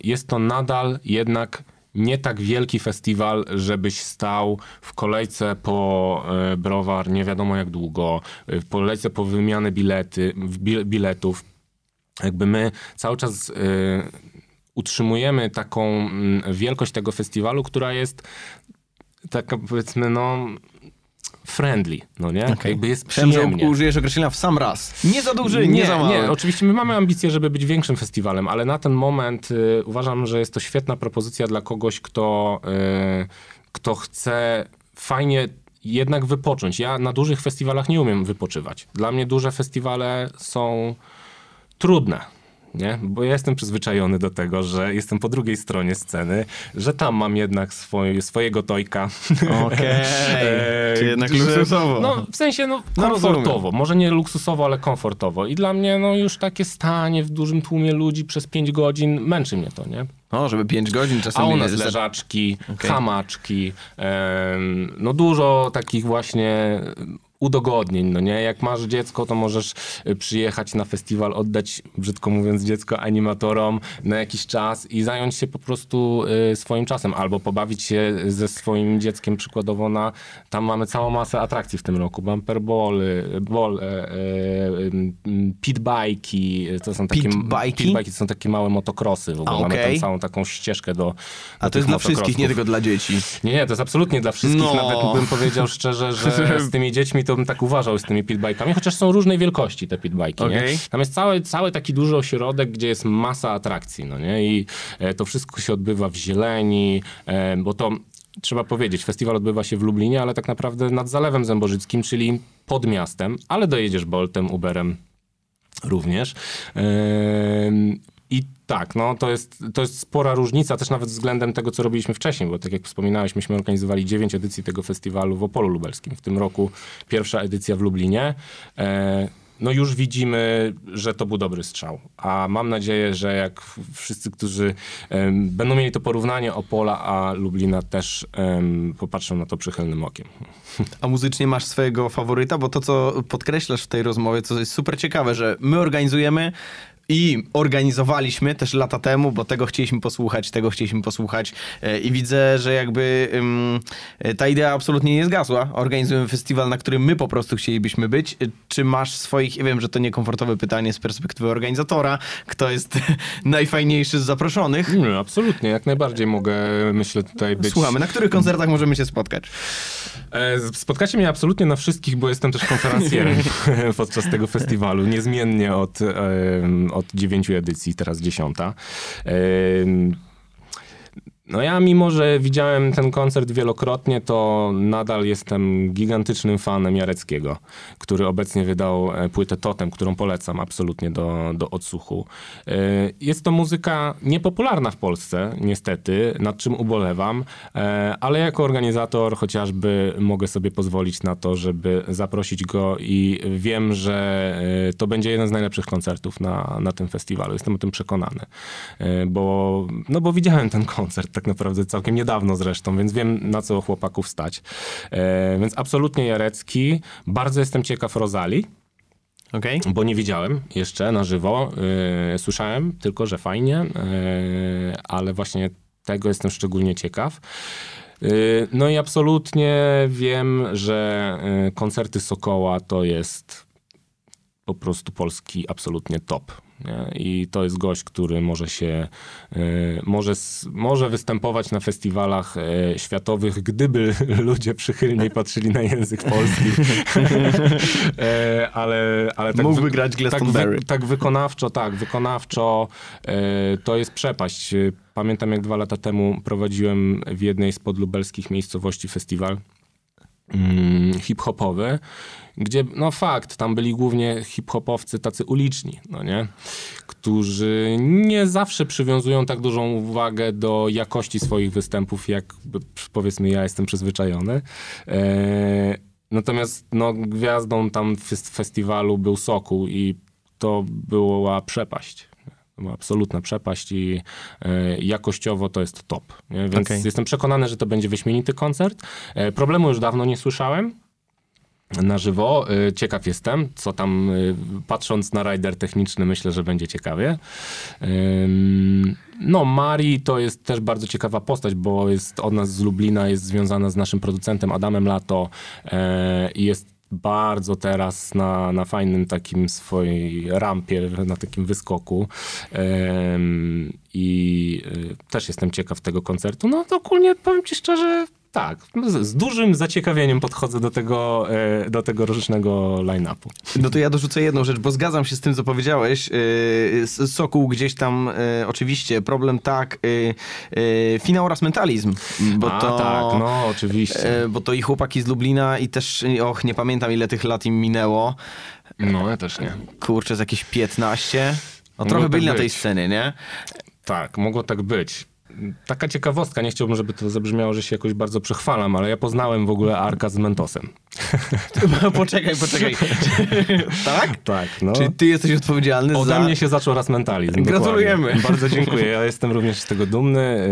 Speaker 3: jest to nadal jednak nie tak wielki festiwal, żebyś stał w kolejce po e, browar nie wiadomo jak długo, e, w kolejce po wymianę bilety, biletów. Jakby my cały czas e, utrzymujemy taką mm, wielkość tego festiwalu, która jest taka powiedzmy, no friendly, no nie?
Speaker 2: Okej.
Speaker 3: Jakby jest
Speaker 2: Myślałem, że
Speaker 3: przyjemnie.
Speaker 2: użyjesz określenia w sam raz. Nie za duży, nie, za mały.
Speaker 3: nie, oczywiście my mamy ambicje, żeby być większym festiwalem, ale na ten moment y, uważam, że jest to świetna propozycja dla kogoś, kto, y, kto chce fajnie jednak wypocząć. Ja na dużych festiwalach nie umiem wypoczywać. Dla mnie duże festiwale są trudne. Nie? Bo ja jestem przyzwyczajony do tego, że jestem po drugiej stronie sceny, że tam mam jednak swoje, swojego tojka.
Speaker 2: Okej,
Speaker 3: E,
Speaker 2: czy jednak
Speaker 3: że-
Speaker 2: luksusowo.
Speaker 3: No, w sensie, no,
Speaker 2: No,
Speaker 3: komfortowo.
Speaker 2: rozumiem.
Speaker 3: Może nie luksusowo, ale komfortowo. I dla mnie, no, już takie stanie w dużym tłumie ludzi przez 5 godzin męczy mnie to, nie?
Speaker 2: No, żeby 5 godzin
Speaker 3: A
Speaker 2: czasami...
Speaker 3: u nas leżaczki,
Speaker 2: Okej.
Speaker 3: hamaczki, em, no dużo takich właśnie udogodnień, no nie? Jak masz dziecko, to możesz y, przyjechać na festiwal, oddać, brzydko mówiąc, dziecko animatorom na jakiś czas i zająć się po prostu y, swoim czasem, albo pobawić się ze swoim dzieckiem przykładowo na, tam mamy całą masę atrakcji w tym roku, bumper ball, ball, e, e, pitbajki, to są takie...
Speaker 2: Pitbajki?
Speaker 3: Pitbajki to są takie małe motokrosy w ogóle,
Speaker 2: A,
Speaker 3: mamy
Speaker 2: okej.
Speaker 3: tam całą taką ścieżkę do
Speaker 2: A
Speaker 3: do
Speaker 2: to jest dla wszystkich, nie tylko dla dzieci.
Speaker 3: Nie, nie, to jest absolutnie dla wszystkich.
Speaker 2: No.
Speaker 3: Nawet bym powiedział szczerze, że z tymi dziećmi to bym tak uważał z tymi pitbajkami, chociaż są różnej wielkości te pitbajki, nie?
Speaker 2: Okej.
Speaker 3: Tam jest cały, cały taki duży ośrodek, gdzie jest masa atrakcji, no nie? I e, to wszystko się odbywa w zieleni, e, bo to trzeba powiedzieć, festiwal odbywa się w Lublinie, ale tak naprawdę nad Zalewem Zębożyckim, czyli pod miastem, ale dojedziesz Boltem, Uberem również. I tak, no to jest, to jest spora różnica też nawet względem tego, co robiliśmy wcześniej, bo tak jak wspominałeś, myśmy organizowali dziewięć edycji tego festiwalu w Opolu Lubelskim. W tym roku pierwsza edycja w Lublinie. E, no już widzimy, że to był dobry strzał. A mam nadzieję, że jak wszyscy, którzy będą mieli to porównanie Opola a Lublina też popatrzą na to przychylnym okiem.
Speaker 2: A muzycznie masz swojego faworyta? Bo to, co podkreślasz w tej rozmowie, co jest super ciekawe, że my organizujemy i organizowaliśmy też lata temu, bo tego chcieliśmy posłuchać, tego chcieliśmy posłuchać e, i widzę, że jakby e, ta idea absolutnie nie zgasła. Organizujemy festiwal, na którym my po prostu chcielibyśmy być. E, Czy masz swoich, ja wiem, że to niekomfortowe pytanie z perspektywy organizatora, kto jest najfajniejszy z zaproszonych?
Speaker 3: Nie, absolutnie, jak najbardziej mogę, myślę, tutaj być...
Speaker 2: Słuchamy, na których koncertach możemy się spotkać?
Speaker 3: Spotkacie mnie absolutnie na wszystkich, bo jestem też konferencjerem podczas tego festiwalu, niezmiennie od, od dziewięciu edycji, teraz dziesiąta. No ja mimo, że widziałem ten koncert wielokrotnie, to nadal jestem gigantycznym fanem Jareckiego, który obecnie wydał e, płytę Totem, którą polecam absolutnie do, do odsłuchu. E, Jest to muzyka niepopularna w Polsce, niestety, nad czym ubolewam, e, ale jako organizator chociażby mogę sobie pozwolić na to, żeby zaprosić go i wiem, że to będzie jeden z najlepszych koncertów na, na tym festiwalu. Jestem o tym przekonany, bo, no bo widziałem ten koncert tak naprawdę całkiem niedawno zresztą, więc wiem na co chłopaków stać. E, Więc absolutnie Jarecki. Bardzo jestem ciekaw Rozali,
Speaker 2: Okej?
Speaker 3: bo nie widziałem jeszcze na żywo. Yy, słyszałem tylko, że fajnie, yy, ale właśnie tego jestem szczególnie ciekaw. Yy, no i absolutnie wiem, że koncerty Sokoła to jest po prostu polski absolutnie top. Nie? I to jest gość, który może się, yy, może, może występować na festiwalach yy, światowych, gdyby ludzie przychylniej patrzyli na język polski. Yy, ale, ale tak
Speaker 2: Mógłby grać
Speaker 3: tak,
Speaker 2: Glastonbury.
Speaker 3: wy, tak wykonawczo, tak, wykonawczo to jest przepaść. Pamiętam jak dwa lata temu prowadziłem w jednej z podlubelskich miejscowości festiwal hip-hopowy, gdzie, no fakt, tam byli głównie hip-hopowcy tacy uliczni, no nie? Którzy nie zawsze przywiązują tak dużą uwagę do jakości swoich występów, jak powiedzmy ja jestem przyzwyczajony. E, natomiast no, gwiazdą tam fest- festiwalu był Sokół i to była przepaść. Absolutna przepaść i e, jakościowo to jest top. Nie? Więc
Speaker 2: Okej.
Speaker 3: jestem przekonany, że to będzie wyśmienity koncert. E, problemu już dawno nie słyszałem na żywo. Y, Ciekaw jestem, co tam, y, patrząc na rider techniczny, myślę, że będzie ciekawie. No, Mari to jest też bardzo ciekawa postać, bo jest od nas z Lublina, jest związana z naszym producentem Adamem Lato e, i jest bardzo teraz na, na fajnym takim swojej rampie, na takim wyskoku. I y, też jestem ciekaw tego koncertu. No to ogólnie powiem ci szczerze, tak, z, z dużym zaciekawieniem podchodzę do tego, e, do tego rocznego line-upu.
Speaker 2: No to ja dorzucę jedną rzecz, bo zgadzam się z tym, co powiedziałeś. S- Sokół gdzieś tam, yy, oczywiście, problem tak, finał oraz mentalizm, bo
Speaker 3: A,
Speaker 2: to...
Speaker 3: tak, no oczywiście.
Speaker 2: bo to i chłopaki z Lublina i też, och, nie pamiętam ile tych lat im minęło.
Speaker 3: No, ja też nie.
Speaker 2: Kurczę, z jakieś 15. No trochę
Speaker 3: tak
Speaker 2: byli na tej scenie, nie?
Speaker 3: Tak, mogło tak być. Taka ciekawostka, nie chciałbym, żeby to zabrzmiało, że się jakoś bardzo przechwalam, ale ja poznałem w ogóle Arka z Mentosem.
Speaker 2: poczekaj, poczekaj. tak?
Speaker 3: Tak, no.
Speaker 2: Czy ty jesteś odpowiedzialny
Speaker 3: Ode
Speaker 2: za...
Speaker 3: mnie się zaczął raz mentalizm.
Speaker 2: Gratulujemy.
Speaker 3: dokładnie. Bardzo dziękuję. Ja jestem również z tego dumny.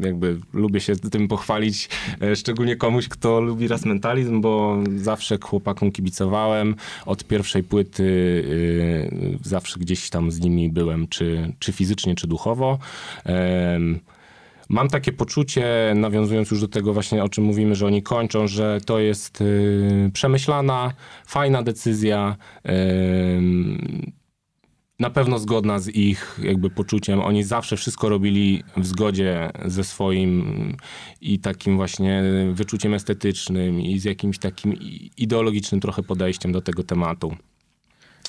Speaker 3: Yy, Jakby lubię się tym pochwalić, yy, szczególnie komuś, kto lubi raz mentalizm, bo zawsze chłopakom kibicowałem. Od pierwszej płyty yy, zawsze gdzieś tam z nimi byłem, czy, czy fizycznie, czy duchowo. Mam takie poczucie, nawiązując już do tego właśnie, o czym mówimy, że oni kończą, że to jest y, przemyślana, fajna decyzja, ym, na pewno zgodna z ich jakby poczuciem. Oni zawsze wszystko robili w zgodzie ze swoim i takim właśnie wyczuciem estetycznym i z jakimś takim ideologicznym trochę podejściem do tego tematu.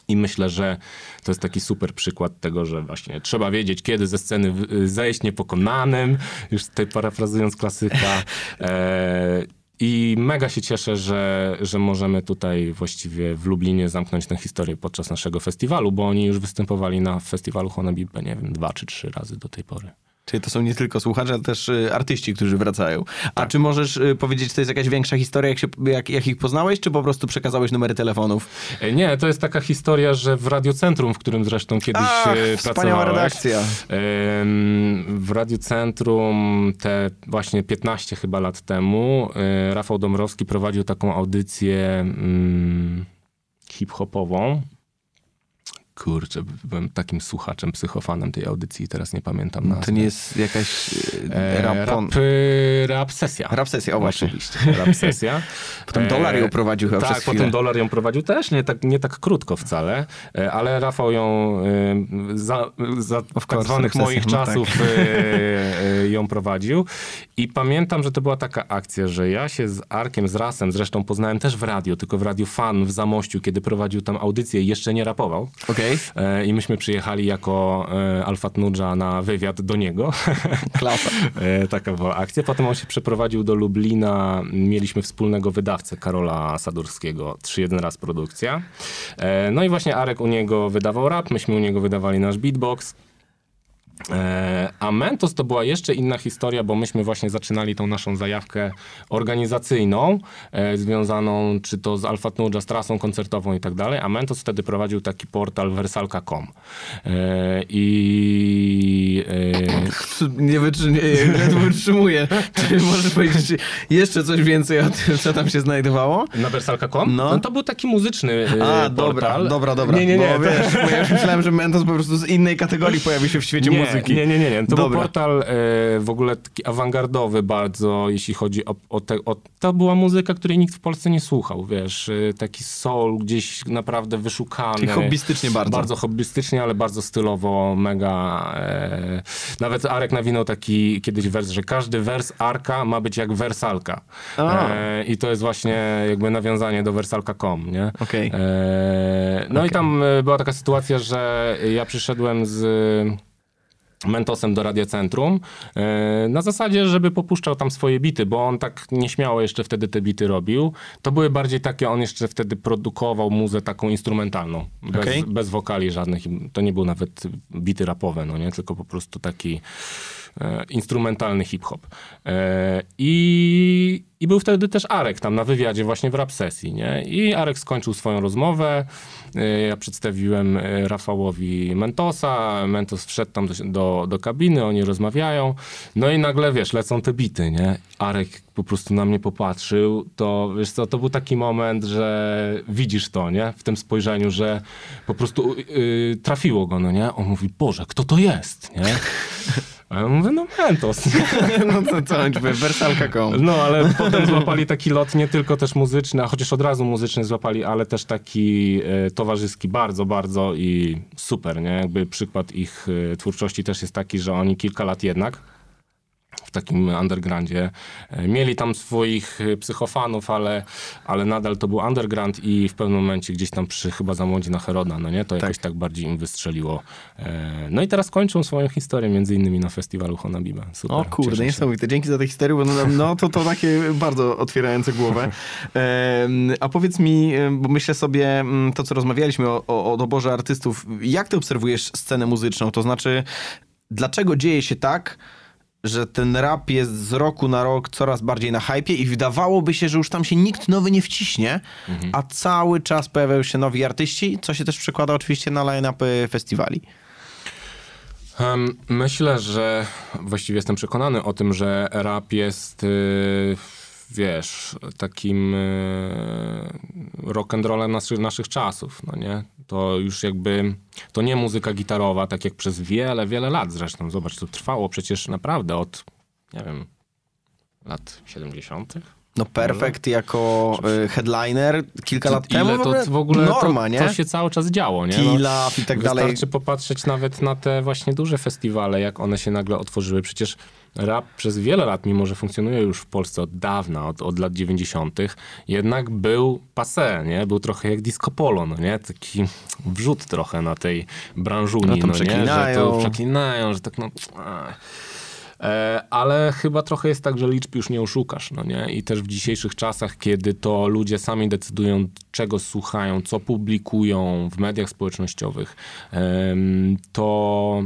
Speaker 3: I myślę, że to jest taki super przykład tego, że właśnie trzeba wiedzieć, kiedy ze sceny zejść niepokonanym, już tutaj parafrazując klasyka. E, I mega się cieszę, że, że możemy tutaj właściwie w Lublinie zamknąć tę historię podczas naszego festiwalu, bo oni już występowali na festiwalu Honabibe, nie wiem, dwa czy trzy razy do tej pory.
Speaker 2: Czyli to są nie tylko słuchacze, ale też y, artyści, którzy wracają. A
Speaker 3: Tak.
Speaker 2: czy możesz y, powiedzieć, czy to jest jakaś większa historia, jak, się, jak, jak ich poznałeś, czy po prostu przekazałeś numery telefonów?
Speaker 3: E, Nie, to jest taka historia, że w Radiocentrum, w którym zresztą kiedyś
Speaker 2: Ach,
Speaker 3: e,
Speaker 2: wspaniała
Speaker 3: pracowałeś,
Speaker 2: redakcja.
Speaker 3: em, W Radiocentrum te właśnie 15 chyba lat temu e, Rafał Domrowski prowadził taką audycję mm, hip-hopową. Kurczę, byłem takim słuchaczem, psychofanem tej audycji i teraz nie pamiętam nazwy.
Speaker 2: To nie jest jakaś y,
Speaker 3: E,
Speaker 2: rapon...
Speaker 3: rap, e, rap sesja.
Speaker 2: Rap sesja, o właśnie.
Speaker 3: Oczywiście, rap sesja.
Speaker 2: Potem Dolar ją prowadził chyba
Speaker 3: Tak, potem. Dolar ją prowadził też, nie tak, nie tak krótko wcale, e, ale Rafał ją e, za, za tak
Speaker 2: course,
Speaker 3: zwanych
Speaker 2: rap
Speaker 3: moich
Speaker 2: no
Speaker 3: czasów e, e, ją prowadził. I pamiętam, że to była taka akcja, że ja się z Arkiem, z Rasem, zresztą poznałem też w radio, tylko w Radiu Fan w Zamościu, kiedy prowadził tam audycję i jeszcze nie rapował.
Speaker 2: Okej,
Speaker 3: E, I myśmy przyjechali jako e, Alfat Nudża na wywiad do niego.
Speaker 2: klasa.
Speaker 3: E, Taka była akcja. Potem on się przeprowadził do Lublina. Mieliśmy wspólnego wydawcę Karola Sadurskiego, 3-1 raz produkcja. No i właśnie Arek u niego wydawał rap, myśmy u niego wydawali nasz beatbox. E, A Mentos to była jeszcze inna historia, bo myśmy właśnie zaczynali tą naszą zajawkę organizacyjną, e, związaną czy to z Alfa z trasą koncertową i tak dalej, a Mentos wtedy prowadził taki portal versalka.com. E, I
Speaker 2: Nie, wytrzy, nie, ledwo wytrzymuję. Czy możesz powiedzieć jeszcze coś więcej o tym, co tam się znajdowało?
Speaker 3: Na Versalka.com?
Speaker 2: No.
Speaker 3: No. to był taki muzyczny
Speaker 2: A,
Speaker 3: portal.
Speaker 2: dobra, dobra, dobra.
Speaker 3: Nie, nie, nie.
Speaker 2: Bo, wiesz, bo ja już myślałem, że Mentos po prostu z innej kategorii pojawi się w świecie
Speaker 3: nie,
Speaker 2: muzyki.
Speaker 3: Nie, nie, nie, nie. To
Speaker 2: Dobra.
Speaker 3: był portal e, w ogóle taki awangardowy bardzo, jeśli chodzi o, o, te, o... To była muzyka, której nikt w Polsce nie słuchał, wiesz. e, Taki soul gdzieś naprawdę wyszukany.
Speaker 2: Czyli hobbystycznie bardzo.
Speaker 3: Bardzo hobbystycznie, ale bardzo stylowo, mega. E, nawet Arek nawinął taki kiedyś wers, że każdy wers Arka ma być jak wersalka. E, I to jest właśnie jakby nawiązanie do wersalka.com, nie?
Speaker 2: Okej.
Speaker 3: E, no i tam e, była taka sytuacja, że ja przyszedłem z Mentosem do Radiocentrum e, na zasadzie, żeby popuszczał tam swoje bity, bo on tak nieśmiało jeszcze wtedy te bity robił. To były bardziej takie, on jeszcze wtedy produkował muzę taką instrumentalną, bez,
Speaker 2: Okej.
Speaker 3: bez wokali żadnych. To nie był nawet bity rapowe, no nie, tylko po prostu taki instrumentalny hip-hop. E, I, I był wtedy też Arek tam na wywiadzie właśnie w rap sesji, nie? I Arek skończył swoją rozmowę, e, ja przedstawiłem e, Rafałowi Mentosa, Mentos wszedł tam do, do, do kabiny, oni rozmawiają, no i nagle, wiesz, lecą te bity, nie? Arek po prostu na mnie popatrzył, to wiesz co, to był taki moment, że widzisz to, nie? W tym spojrzeniu, że po prostu yy, trafiło go, no nie? On mówi, Boże, kto to jest, nie? A ja mówię, no Mentos?
Speaker 2: No to co, wersalka.com.
Speaker 3: No, ale potem złapali taki lot nie tylko też muzyczny, a chociaż od razu muzyczny złapali, ale też taki e, towarzyski bardzo, bardzo i super, nie? Jakby przykład ich e, twórczości też jest taki, że oni kilka lat jednak takim undergroundzie. E, Mieli tam swoich e, psychofanów, ale, ale nadal to był underground i w pewnym momencie gdzieś tam przy chyba zamłodzie na Heroda, no nie? To jakoś tak bardziej im wystrzeliło. E, No i teraz kończą swoją historię między innymi na festiwalu Honabiba. Super,
Speaker 2: O kurde, niesamowite. Dzięki za tę historię, bo no, no to, to takie bardzo otwierające głowę. A powiedz mi, bo myślę sobie, mm, to co rozmawialiśmy o, o, o doborze artystów, jak ty obserwujesz scenę muzyczną? To znaczy, dlaczego dzieje się tak, że ten rap jest z roku na rok coraz bardziej na hypie i wydawałoby się, że już tam się nikt nowy nie wciśnie, a cały czas pojawiają się nowi artyści, co się też przekłada oczywiście na line-upy festiwali.
Speaker 3: Em, Myślę, że właściwie jestem przekonany o tym, że rap jest, y, wiesz, takim y, rock'n'rollem naszych, naszych czasów, no nie? To już jakby, to nie muzyka gitarowa, tak jak przez wiele, wiele lat zresztą. Zobacz, to trwało przecież naprawdę od, nie wiem, lat 70.
Speaker 2: No Perfect jako y, headliner kilka lat
Speaker 3: Ile
Speaker 2: temu
Speaker 3: to w ogóle
Speaker 2: norma,
Speaker 3: to,
Speaker 2: nie?
Speaker 3: to się cały czas działo, nie? No,
Speaker 2: i tak dalej.
Speaker 3: Wystarczy popatrzeć nawet na te właśnie duże festiwale, jak one się nagle otworzyły. Przecież rap przez wiele lat, mimo że funkcjonuje już w Polsce od dawna, od, od lat 90., jednak był passé, nie? Był trochę jak disco polo, no nie? Taki wrzut trochę na tej branżuni,
Speaker 2: No
Speaker 3: no,
Speaker 2: tam
Speaker 3: nie? Że to przeklinają, że tak no... E, Ale chyba trochę jest tak, że liczb już nie oszukasz, no nie? I też w dzisiejszych czasach, kiedy to ludzie sami decydują, czego słuchają, co publikują w mediach społecznościowych, em, to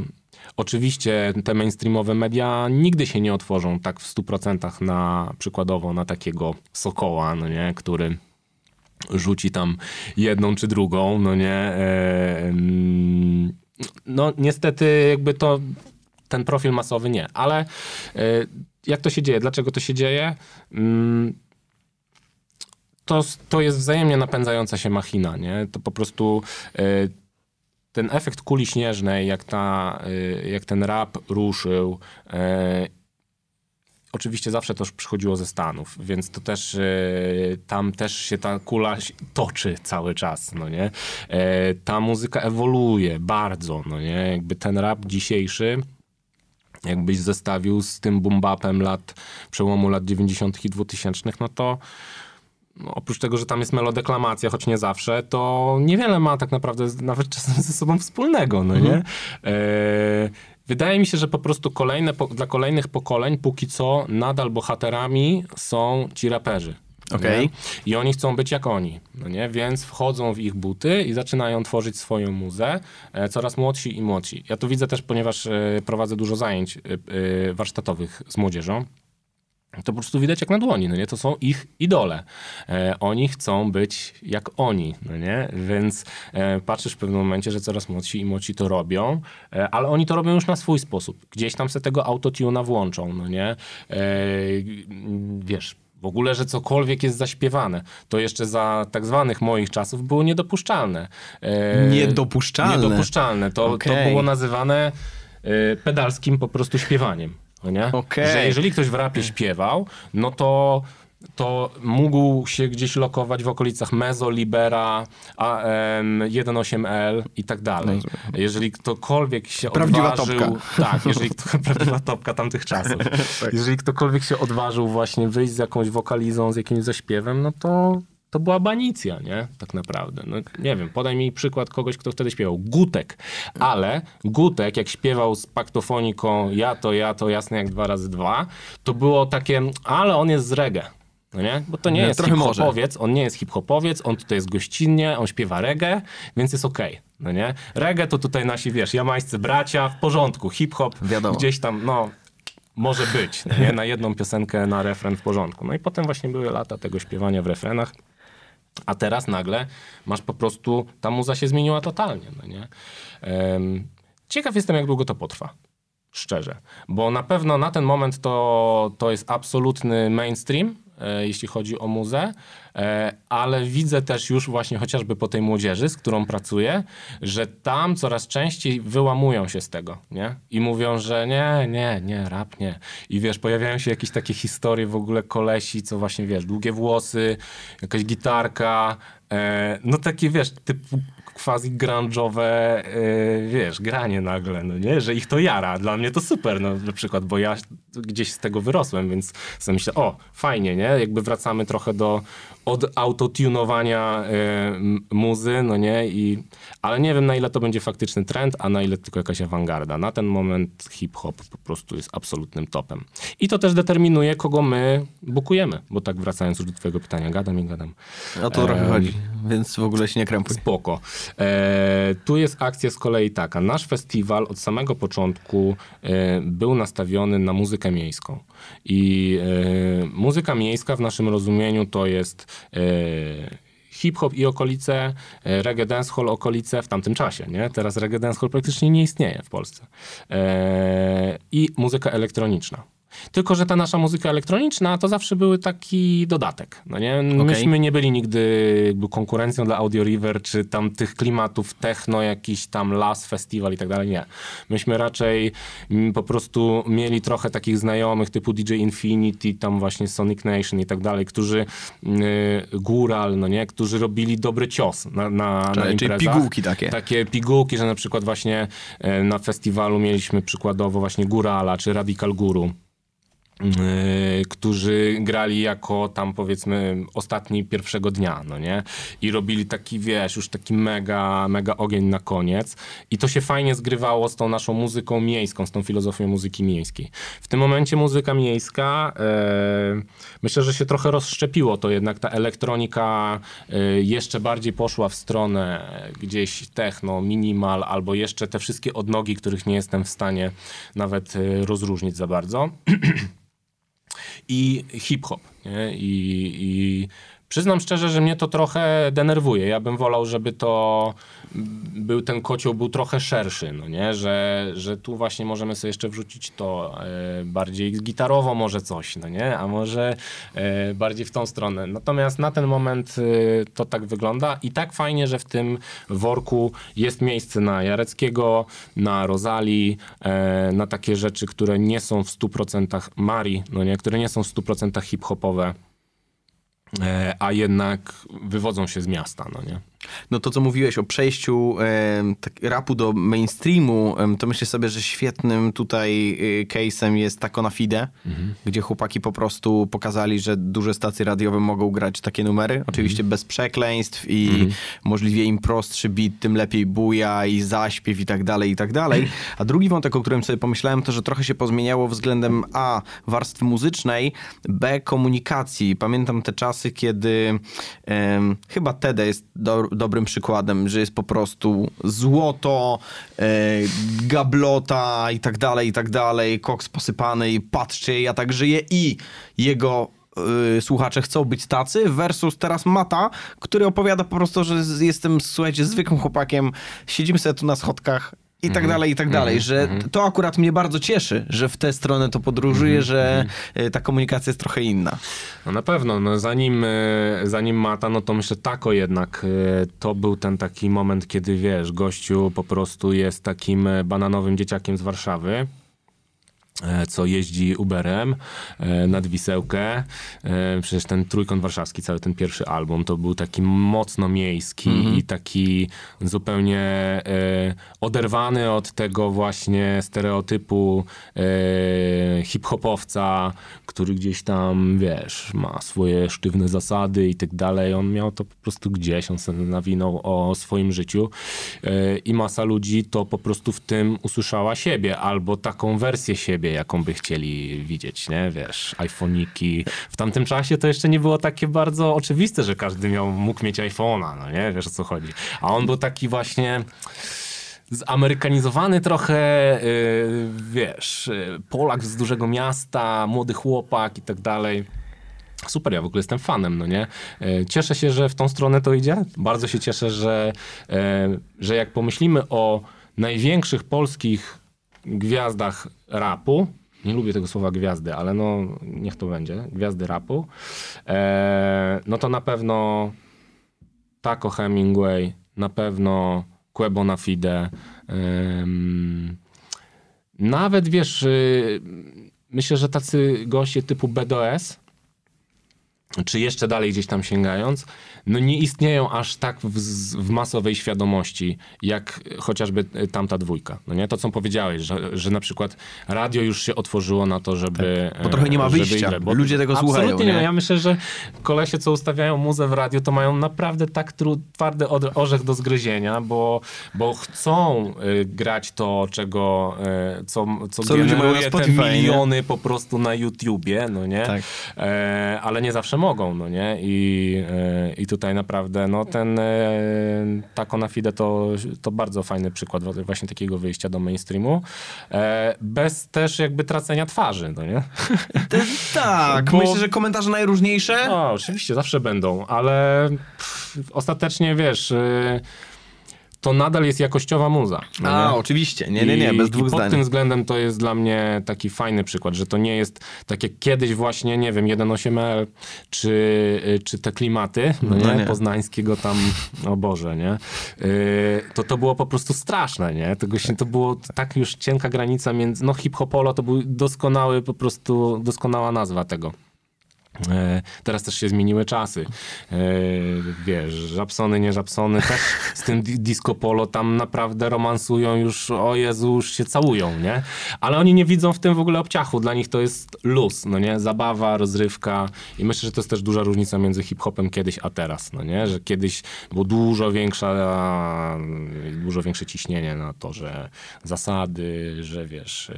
Speaker 3: oczywiście te mainstreamowe media nigdy się nie otworzą tak w 100% na przykładowo na takiego Sokoła, no nie? Który rzuci tam jedną czy drugą, no nie. No niestety jakby to ten profil masowy nie, ale e, jak to się dzieje? Dlaczego to się dzieje? Mm, To, to jest wzajemnie napędzająca się machina, nie? To po prostu e, ten efekt kuli śnieżnej, jak, ta, e, jak ten rap ruszył, e, Oczywiście zawsze to przychodziło ze Stanów, więc to też e, tam też się ta kula toczy cały czas, no nie? E, ta muzyka ewoluuje bardzo, no nie? Jakby ten rap dzisiejszy jakbyś zestawił z tym boom-bapem lat, przełomu lat 90. i 2000, no to oprócz tego, że tam jest melodeklamacja, choć nie zawsze, to niewiele ma tak naprawdę nawet czasem ze sobą wspólnego, no nie? E, wydaje mi się, że po prostu kolejne, dla kolejnych pokoleń póki co nadal bohaterami są ci raperzy.
Speaker 2: Okej.
Speaker 3: nie? I oni chcą być jak oni, no nie? Więc wchodzą w ich buty i zaczynają tworzyć swoją muzę, e, coraz młodsi i młodsi. Ja to widzę też, ponieważ e, prowadzę dużo zajęć e, e, warsztatowych z młodzieżą. To po prostu widać jak na dłoni, no nie? To są ich idole. E, oni chcą być jak oni, no nie? Więc e, patrzysz w pewnym momencie, że coraz młodsi i młodsi to robią, e, ale oni to robią już na swój sposób. Gdzieś tam se tego autotuna włączą, no nie? E, wiesz, w ogóle, że cokolwiek jest zaśpiewane, to jeszcze za tak zwanych moich czasów było niedopuszczalne. E,
Speaker 2: Niedopuszczalne?
Speaker 3: Niedopuszczalne. To, to
Speaker 2: Okej.
Speaker 3: było nazywane e, pedalskim po prostu śpiewaniem. No nie?
Speaker 2: Okej.
Speaker 3: Że jeżeli ktoś w rapie śpiewał, no to, to mógł się gdzieś lokować w okolicach Mezo, Libera, a, em, 1.8L i tak dalej. Jeżeli ktokolwiek się
Speaker 2: Prawdziwa
Speaker 3: odważył...
Speaker 2: topka.
Speaker 3: Tak, jeżeli prawdziwa topka tamtych czasów. Jeżeli ktokolwiek się odważył właśnie wyjść z jakąś wokalizą, z jakimś zaśpiewem, no to to była banicja, nie? Tak naprawdę. No, nie wiem, podaj mi przykład kogoś, kto wtedy śpiewał. Gutek. Ale Gutek, jak śpiewał z paktofoniką ja to, ja to, jasne jak dwa razy dwa, to było takie, ale on jest z reggae. No nie? Bo to nie
Speaker 2: No,
Speaker 3: jest hip-hopowiec, on nie jest hip-hopowiec, on tutaj jest gościnnie, on śpiewa reggae, więc jest okej, no nie? Reggae to tutaj nasi, wiesz, jamańscy bracia, w porządku, hip-hop
Speaker 2: Wiadomo.
Speaker 3: gdzieś tam, no, może być, nie? Na jedną piosenkę, na refren w porządku. No i potem właśnie były lata tego śpiewania w refrenach, a teraz nagle masz po prostu, ta muza się zmieniła totalnie, no nie? Ciekaw jestem, jak długo to potrwa. Szczerze. Bo na pewno na ten moment to, to jest absolutny mainstream, e, jeśli chodzi o muzę, ale widzę też już właśnie chociażby po tej młodzieży, z którą pracuję, że tam coraz częściej wyłamują się z tego, nie? I mówią, że nie, nie, nie, rap nie. I wiesz, pojawiają się jakieś takie historie w ogóle kolesi, co właśnie, wiesz, długie włosy, jakaś gitarka, e, no takie, wiesz, typu quasi grunge'owe, e, wiesz, granie nagle, no nie? Że ich to jara. Dla mnie to super, no na przykład, bo ja gdzieś z tego wyrosłem, więc sobie myślę, o, fajnie, nie? Jakby wracamy trochę do od autotunowania e, m- muzy, no nie? I, ale nie wiem, na ile to będzie faktyczny trend, a na ile tylko jakaś awangarda. Na ten moment hip-hop po prostu jest absolutnym topem. I to też determinuje, kogo my bukujemy, bo tak wracając już do twojego pytania, gadam i gadam.
Speaker 2: O to trochę
Speaker 3: Em,
Speaker 2: chodzi, więc w ogóle się nie krępuj.
Speaker 3: Spoko. E, tu jest akcja z kolei taka. Nasz festiwal od samego początku e, był nastawiony na muzykę miejską. I e, muzyka miejska w naszym rozumieniu to jest e, hip-hop i okolice, e, reggae dancehall okolice w tamtym czasie, nie? Teraz reggae dancehall praktycznie nie istnieje w Polsce. E, I muzyka elektroniczna. Tylko, że ta nasza muzyka elektroniczna to zawsze były taki dodatek. No nie? Myśmy nie byli nigdy konkurencją dla Audio River, czy tam tych klimatów techno, jakiś tam las, festiwal i tak dalej. Nie. Myśmy raczej mm, po prostu mieli trochę takich znajomych typu DJ Infinity, tam właśnie Sonic Nation i tak dalej, którzy y, góral, no nie, którzy robili dobry cios na, na, na
Speaker 2: Czyli- czyli
Speaker 3: imprezach.
Speaker 2: pigułki takie.
Speaker 3: Takie pigułki, że na przykład właśnie e, na festiwalu mieliśmy przykładowo właśnie Górala czy Radical Guru. Yy, którzy grali jako tam powiedzmy ostatni pierwszego dnia, no nie? I robili taki, wiesz, już taki mega, mega ogień na koniec. I to się fajnie zgrywało z tą naszą muzyką miejską, z tą filozofią muzyki miejskiej. W tym momencie muzyka miejska, e, myślę, że się trochę rozszczepiło to jednak ta elektronika e, jeszcze bardziej poszła w stronę gdzieś techno, minimal, albo jeszcze te wszystkie odnogi, których nie jestem w stanie nawet rozróżnić za bardzo i hip-hop. I, I przyznam szczerze, że mnie to trochę denerwuje. Ja bym wolał, żeby to był ten kocioł był trochę szerszy, no nie? Że, że tu właśnie możemy sobie jeszcze wrzucić to e, bardziej gitarowo może coś, no nie? A może e, bardziej w tą stronę. Natomiast na ten moment e, to tak wygląda i tak fajnie, że w tym worku jest miejsce na Jareckiego, na Rozali, e, na takie rzeczy, które nie są w 100% Mari, no nie? Które nie są w 100% hip-hopowe. E, a jednak wywodzą się z miasta, no nie?
Speaker 2: No to, co mówiłeś o przejściu em, tak, rapu do mainstreamu, em, to myślę sobie, że świetnym tutaj y, case'em jest Taco na Fide, gdzie chłopaki po prostu pokazali, że duże stacje radiowe mogą grać takie numery, oczywiście bez przekleństw i możliwie im prostszy beat, tym lepiej buja i zaśpiew i tak dalej, i tak dalej. A drugi wątek, o którym sobie pomyślałem, to, że trochę się pozmieniało względem A, warstwy muzycznej, B, komunikacji. Pamiętam te czasy, kiedy chyba Tede jest do, dobrym przykładem, że jest po prostu złoto, e, gablota i tak dalej, i tak dalej, koks posypany i patrzcie, ja tak żyję i jego y, słuchacze chcą być tacy versus teraz Mata, który opowiada po prostu, że jestem, słuchajcie, zwykłym chłopakiem, siedzimy sobie tu na schodkach i tak dalej, i tak dalej, że to akurat mnie bardzo cieszy, że w tę stronę to podróżuje, że y, ta komunikacja jest trochę inna.
Speaker 3: No na pewno, no zanim, e, zanim Mata, no to myślę tako jednak, e, to był ten taki moment, kiedy wiesz, gościu po prostu jest takim bananowym dzieciakiem z Warszawy, co jeździ Uberem e, nad Wisełkę. E, Przecież ten Trójkąt Warszawski, cały ten pierwszy album, to był taki mocno miejski i taki zupełnie e, oderwany od tego właśnie stereotypu e, hip-hopowca, który gdzieś tam, wiesz, ma swoje sztywne zasady i tak dalej. On miał to po prostu gdzieś, on sobie nawinął o swoim życiu e, i masa ludzi to po prostu w tym usłyszała siebie, albo taką wersję siebie, jaką by chcieli widzieć, nie? Wiesz, iPhone'iki. W tamtym czasie to jeszcze nie było takie bardzo oczywiste, że każdy miał, mógł mieć iPhone'a, no nie? Wiesz o co chodzi. A on był taki właśnie zamerykanizowany trochę, yy, wiesz, yy, Polak z dużego miasta, młody chłopak i tak dalej. Super, ja w ogóle jestem fanem, no nie? E, Cieszę się, że w tą stronę to idzie. Bardzo się cieszę, że, e, że jak pomyślimy o największych polskich gwiazdach rapu, nie lubię tego słowa gwiazdy, ale no niech to będzie, gwiazdy rapu, e, no to na pewno Taco Hemingway, na pewno Quebo na Fide, nawet wiesz, y, myślę, że tacy goście typu BDS, czy jeszcze dalej gdzieś tam sięgając, no nie istnieją aż tak w, w masowej świadomości, jak chociażby tamta dwójka. No nie? To, co powiedziałeś, że, że na przykład radio już się otworzyło na to, żeby...
Speaker 2: Tak, bo trochę nie ma wyjścia.
Speaker 3: bo
Speaker 2: Ludzie tego
Speaker 3: absolutnie
Speaker 2: słuchają,
Speaker 3: nie.
Speaker 2: nie?
Speaker 3: ma. Ja myślę, że kolesie, co ustawiają muzę w radiu, to mają naprawdę tak twardy orzech do zgryzienia, bo, bo chcą y, grać to, czego, co, co,
Speaker 2: Co ludzie mają na
Speaker 3: generuje te
Speaker 2: Spotify, nie?
Speaker 3: miliony po prostu na YouTubie, no nie?
Speaker 2: Tak.
Speaker 3: E, ale nie zawsze mogą, no nie? I, e, i tutaj naprawdę, no ten e, Taco na Fide to, to bardzo fajny przykład właśnie takiego wyjścia do mainstreamu, e, bez też jakby tracenia twarzy, no nie?
Speaker 2: Tak,
Speaker 3: Bo-
Speaker 2: myślę, że komentarze najróżniejsze.
Speaker 3: No, oczywiście, zawsze będą, ale pff, ostatecznie, wiesz... to nadal jest jakościowa muza. no
Speaker 2: A, oczywiście. Nie, nie, nie, bez
Speaker 3: I-
Speaker 2: dwóch
Speaker 3: I pod
Speaker 2: zdań.
Speaker 3: tym względem to jest dla mnie taki fajny przykład, że to nie jest tak jak kiedyś właśnie, nie wiem, 1.8L czy, y, czy te klimaty, no nie,
Speaker 2: No nie.
Speaker 3: poznańskiego tam, o Boże, nie, Y, to to było po prostu straszne, nie, tego się, to było tak już cienka granica między, no hip-hopolo to był doskonały, po prostu doskonała nazwa tego. E, Teraz też się zmieniły czasy. E, Wiesz, żabsony, nie żabsony też z tym di- disco polo tam naprawdę romansują już, o Jezu, już się całują, nie? Ale oni nie widzą w tym w ogóle obciachu. Dla nich to jest luz, no nie? Zabawa, rozrywka i myślę, że to jest też duża różnica między hip-hopem kiedyś a teraz, no nie? Że kiedyś było dużo większa, dużo większe ciśnienie na to, że zasady, że wiesz... e,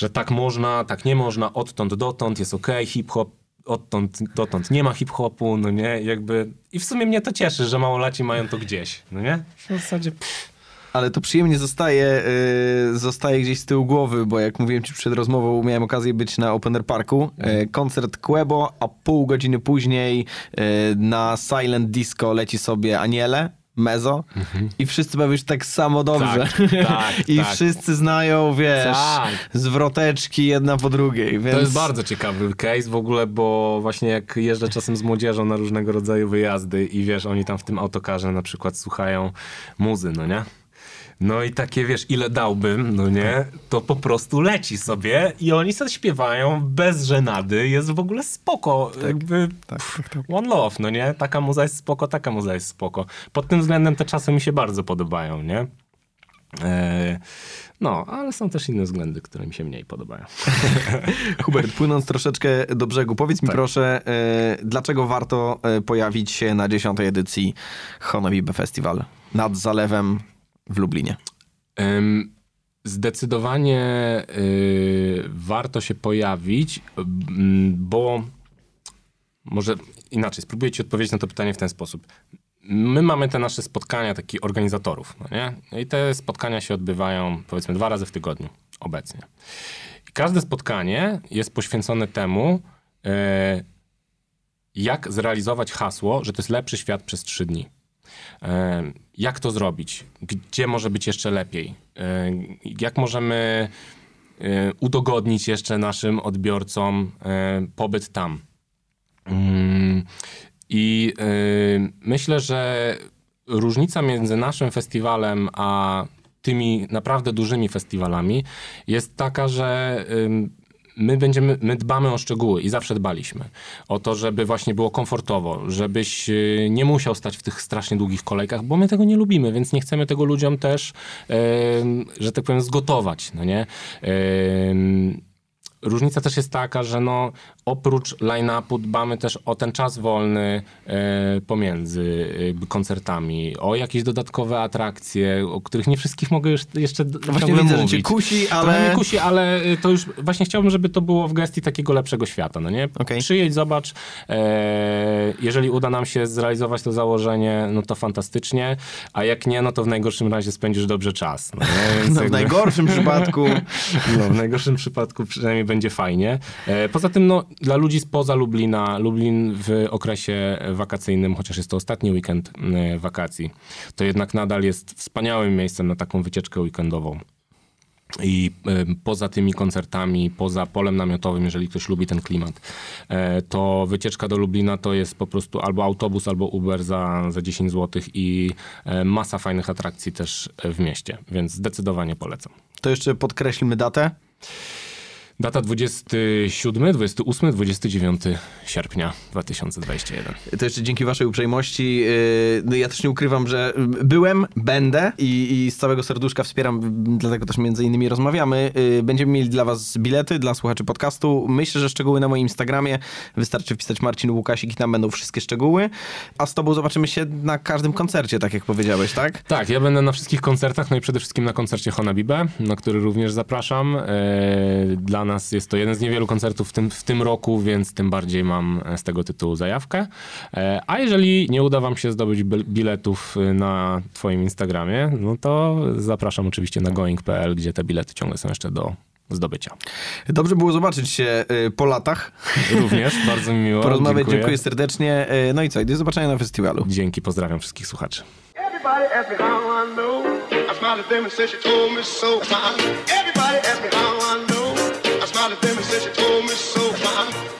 Speaker 3: że tak można, tak nie można, odtąd dotąd jest okej, hip-hop, odtąd dotąd nie ma hip-hopu, no nie, jakby... I w sumie mnie to cieszy, że małolaci mają to gdzieś, no nie? W zasadzie... Pff,
Speaker 2: Ale to przyjemnie zostaje, yy, zostaje gdzieś z tyłu głowy, bo jak mówiłem ci przed rozmową, miałem okazję być na Open Air Parku. Yy, koncert Quebo, a pół godziny później yy, na Silent Disco leci sobie Aniele. Mezo i wszyscy bawią się tak samo dobrze.
Speaker 3: Tak, tak,
Speaker 2: I
Speaker 3: tak.
Speaker 2: wszyscy znają, wiesz,
Speaker 3: Tak.
Speaker 2: zwroteczki jedna po drugiej. Więc...
Speaker 3: To jest bardzo ciekawy case w ogóle, bo właśnie jak jeżdżę czasem z młodzieżą na różnego rodzaju wyjazdy i wiesz, oni tam w tym autokarze na przykład słuchają muzy, no nie? No i takie, wiesz, ile dałbym, no nie, to po prostu leci sobie i oni sobie śpiewają bez żenady, jest w ogóle spoko, jakby pff, one love, no nie, taka muza jest spoko, taka muza jest spoko. Pod tym względem te czasy mi się bardzo podobają, nie? E, no, ale są też inne względy, które mi się mniej podobają.
Speaker 2: Hubert, płynąc troszeczkę do brzegu, powiedz mi
Speaker 3: Tak.
Speaker 2: proszę, e, dlaczego warto e, pojawić się na dziesiątej edycji Honobibe Festival nad zalewem w Lublinie?
Speaker 3: Zdecydowanie y, warto się pojawić, mm, bo może inaczej, spróbuję ci odpowiedzieć na to pytanie w ten sposób. My mamy te nasze spotkania takich organizatorów, no nie? I te spotkania się odbywają powiedzmy dwa razy w tygodniu obecnie. I każde spotkanie jest poświęcone temu, y, jak zrealizować hasło, że to jest lepszy świat przez trzy dni. E, Jak to zrobić? Gdzie może być jeszcze lepiej? E, Jak możemy e, udogodnić jeszcze naszym odbiorcom pobyt tam? Mm, I myślę, że różnica między naszym festiwalem a tymi naprawdę dużymi festiwalami jest taka, że my będziemy, my dbamy o szczegóły i zawsze dbaliśmy. O to, żeby właśnie było komfortowo, żebyś y, nie musiał stać w tych strasznie długich kolejkach, bo my tego nie lubimy, więc nie chcemy tego ludziom też, ym, że tak powiem, zgotować, no nie? Ym, Różnica też jest taka, że no, oprócz line-upu dbamy też o ten czas wolny e, pomiędzy jakby koncertami, o jakieś dodatkowe atrakcje, o których nie wszystkich mogę już, jeszcze
Speaker 2: Właśnie
Speaker 3: ciągle
Speaker 2: widzę, że
Speaker 3: mówić.
Speaker 2: cię kusi, ale...
Speaker 3: mnie kusi, ale to już właśnie chciałbym, żeby to było w gestii takiego lepszego świata, no nie?
Speaker 2: Okej.
Speaker 3: Przyjedź, zobacz. E, jeżeli uda nam się zrealizować to założenie, no to fantastycznie, a jak nie, no to w najgorszym razie spędzisz dobrze czas. No,
Speaker 2: No, w
Speaker 3: jakby-
Speaker 2: najgorszym przypadku...
Speaker 3: no, w najgorszym przypadku przynajmniej będzie fajnie. E, Poza tym, no, dla ludzi spoza Lublina, Lublin w okresie wakacyjnym, chociaż jest to ostatni weekend e, wakacji, to jednak nadal jest wspaniałym miejscem na taką wycieczkę weekendową. I e, poza tymi koncertami, poza polem namiotowym, jeżeli ktoś lubi ten klimat, e, to wycieczka do Lublina to jest po prostu albo autobus, albo Uber za, za 10 zł i masa fajnych atrakcji też w mieście, więc zdecydowanie polecam.
Speaker 2: To jeszcze podkreślmy datę.
Speaker 3: Data 27, 28, 29 sierpnia 2021.
Speaker 2: To jeszcze dzięki waszej uprzejmości. yy, No ja też nie ukrywam, że byłem, będę i, i z całego serduszka wspieram, dlatego też między innymi rozmawiamy. Yy, Będziemy mieli dla was bilety, dla słuchaczy podcastu. Myślę, że szczegóły na moim Instagramie. Wystarczy wpisać Marcin Łukasik i tam będą wszystkie szczegóły. A z tobą zobaczymy się na każdym koncercie, tak jak powiedziałeś, tak?
Speaker 3: Tak, ja będę na wszystkich koncertach, no i przede wszystkim na koncercie Honabibe, na który również zapraszam. E, Dla nas jest to jeden z niewielu koncertów w tym, w tym roku, więc tym bardziej mam z tego tytułu zajawkę. E, A jeżeli nie uda wam się zdobyć bil- biletów na twoim Instagramie, no to zapraszam oczywiście na going.pl, gdzie te bilety ciągle są jeszcze do zdobycia.
Speaker 2: Dobrze było zobaczyć się po latach,
Speaker 3: Również, bardzo mi miło.
Speaker 2: porozmawiać. Dziękuję, serdecznie. Yy, No i co, i do zobaczenia na festiwalu.
Speaker 3: Dzięki, pozdrawiam wszystkich słuchaczy.
Speaker 1: Everybody ask me how I know. I smiled at them and said she told me so. Everybody ask me how I know. I smiled at them and said she told me so. Smile. Everybody,